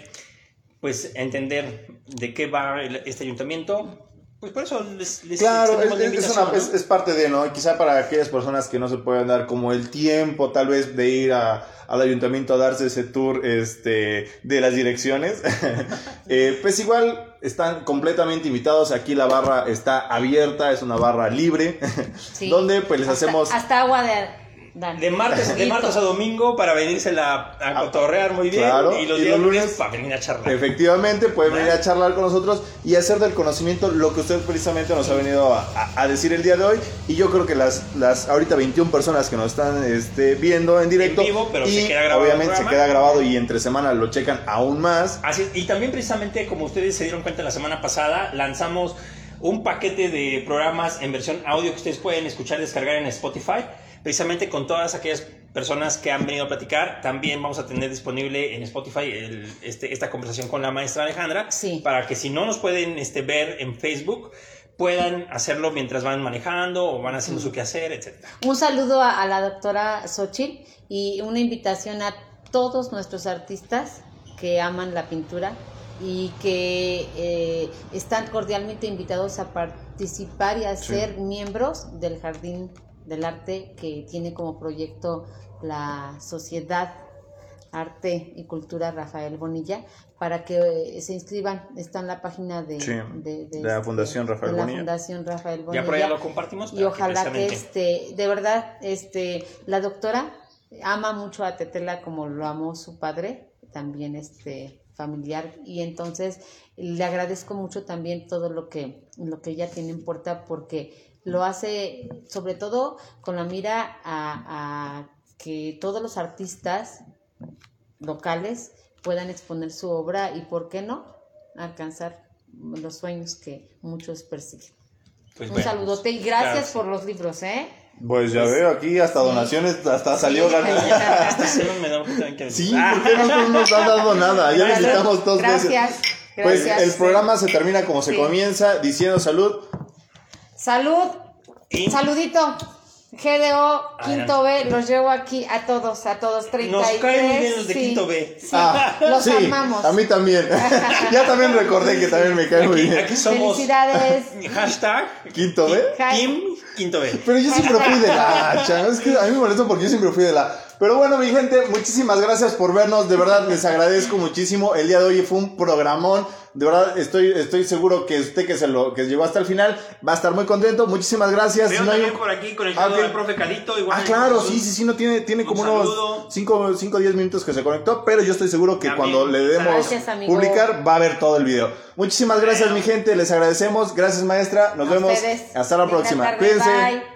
pues entender de qué va el- este ayuntamiento. Pues por eso les, les Claro, es, una- ¿no? es- es parte de, ¿no? Quizá para aquellas personas que no se pueden dar como el tiempo, tal vez, de ir a- al ayuntamiento a darse ese tour este, de las direcciones, eh, pues igual están completamente invitados. Aquí la barra está abierta, es una barra libre, Sí. donde pues les Hasta- hacemos... hasta agua de De martes, de martes a domingo para venírsela a Ah, cotorrear muy bien claro, y los y días los lunes- lunes para venir a charlar. Efectivamente, pueden venir a charlar con nosotros y hacer del conocimiento lo que usted precisamente nos ha venido a, a- a decir el día de hoy. Y yo creo que las, las ahorita 21 personas que nos están este, viendo en directo, En vivo, pero y se queda grabado obviamente se queda grabado y entre semana lo checan aún más. Así es, y también precisamente como ustedes se dieron cuenta la semana pasada, lanzamos un paquete de programas en versión audio que ustedes pueden escuchar y descargar en Spotify, precisamente con todas aquellas personas que han venido a platicar. También vamos a tener disponible en Spotify el- este, esta conversación con la maestra Alejandra, Sí. para que si no nos pueden este, ver en Facebook, puedan hacerlo mientras van manejando o van haciendo su quehacer, etc. Un saludo a, a la doctora Xochitl y una invitación a todos nuestros artistas que aman la pintura y que eh, están cordialmente invitados a participar y a ser miembros del Jardín del Arte que tiene como proyecto la Sociedad Arte y Cultura Rafael Bonilla para que eh, se inscriban. Está en la página de, Sí, de- de la Fundación Rafael de la Bonilla. Fundación Rafael Bonilla Ya por allá lo compartimos. y ojalá que precisamente- este de verdad este la doctora ama mucho a Tetela como lo amó su padre también este familiar y entonces le agradezco mucho también todo lo que lo que ella tiene en puerta porque lo hace sobre todo con la mira a, a que todos los artistas locales puedan exponer su obra y, ¿por qué no?, alcanzar los sueños que muchos persiguen. Pues Un bueno, saludote y gracias por los libros, ¿eh? Pues ya veo aquí hasta Sí. donaciones, hasta salió Sí. ganando. Celos me da un poquito de que- Sí, ¿por qué no nos han dado nada? Ya Gracias. visitamos dos veces. Gracias. Pues el programa se termina como se Sí. comienza, diciendo salud. Salud. Y- Saludito. GDO, quinto B, los llevo aquí a todos, a todos, 33. Nos caen muy bien los de sí. quinto B. Sí, Ah, los sí, amamos. A mí también. ya también recordé que también me cae muy bien. aquí somos Felicidades. hashtag Quinto B. Kim Quinto B. Pero yo siempre fui de la hacha, ¿no? Es que a mí me molesta porque yo siempre fui de la. Pero bueno, mi gente, muchísimas gracias por vernos. De verdad, les agradezco muchísimo. El día de hoy fue un programón. De verdad, estoy, estoy seguro que usted que se lo que llegó hasta el final va a estar muy contento. Muchísimas gracias. Veo No hay- también por aquí conectado Ah, ok. al profe Calito. Igual Ah, claro, sí, sí, sí, no tiene, tiene Un como saludo. unos 5 5 10 minutos que se conectó, pero yo estoy seguro que También. cuando le demos Gracias, publicar va a ver todo el video. Muchísimas gracias, mi gente, les agradecemos. Gracias, maestra. Nos A vemos. ustedes. Hasta la Linda próxima. tarde, Cuídense. bye.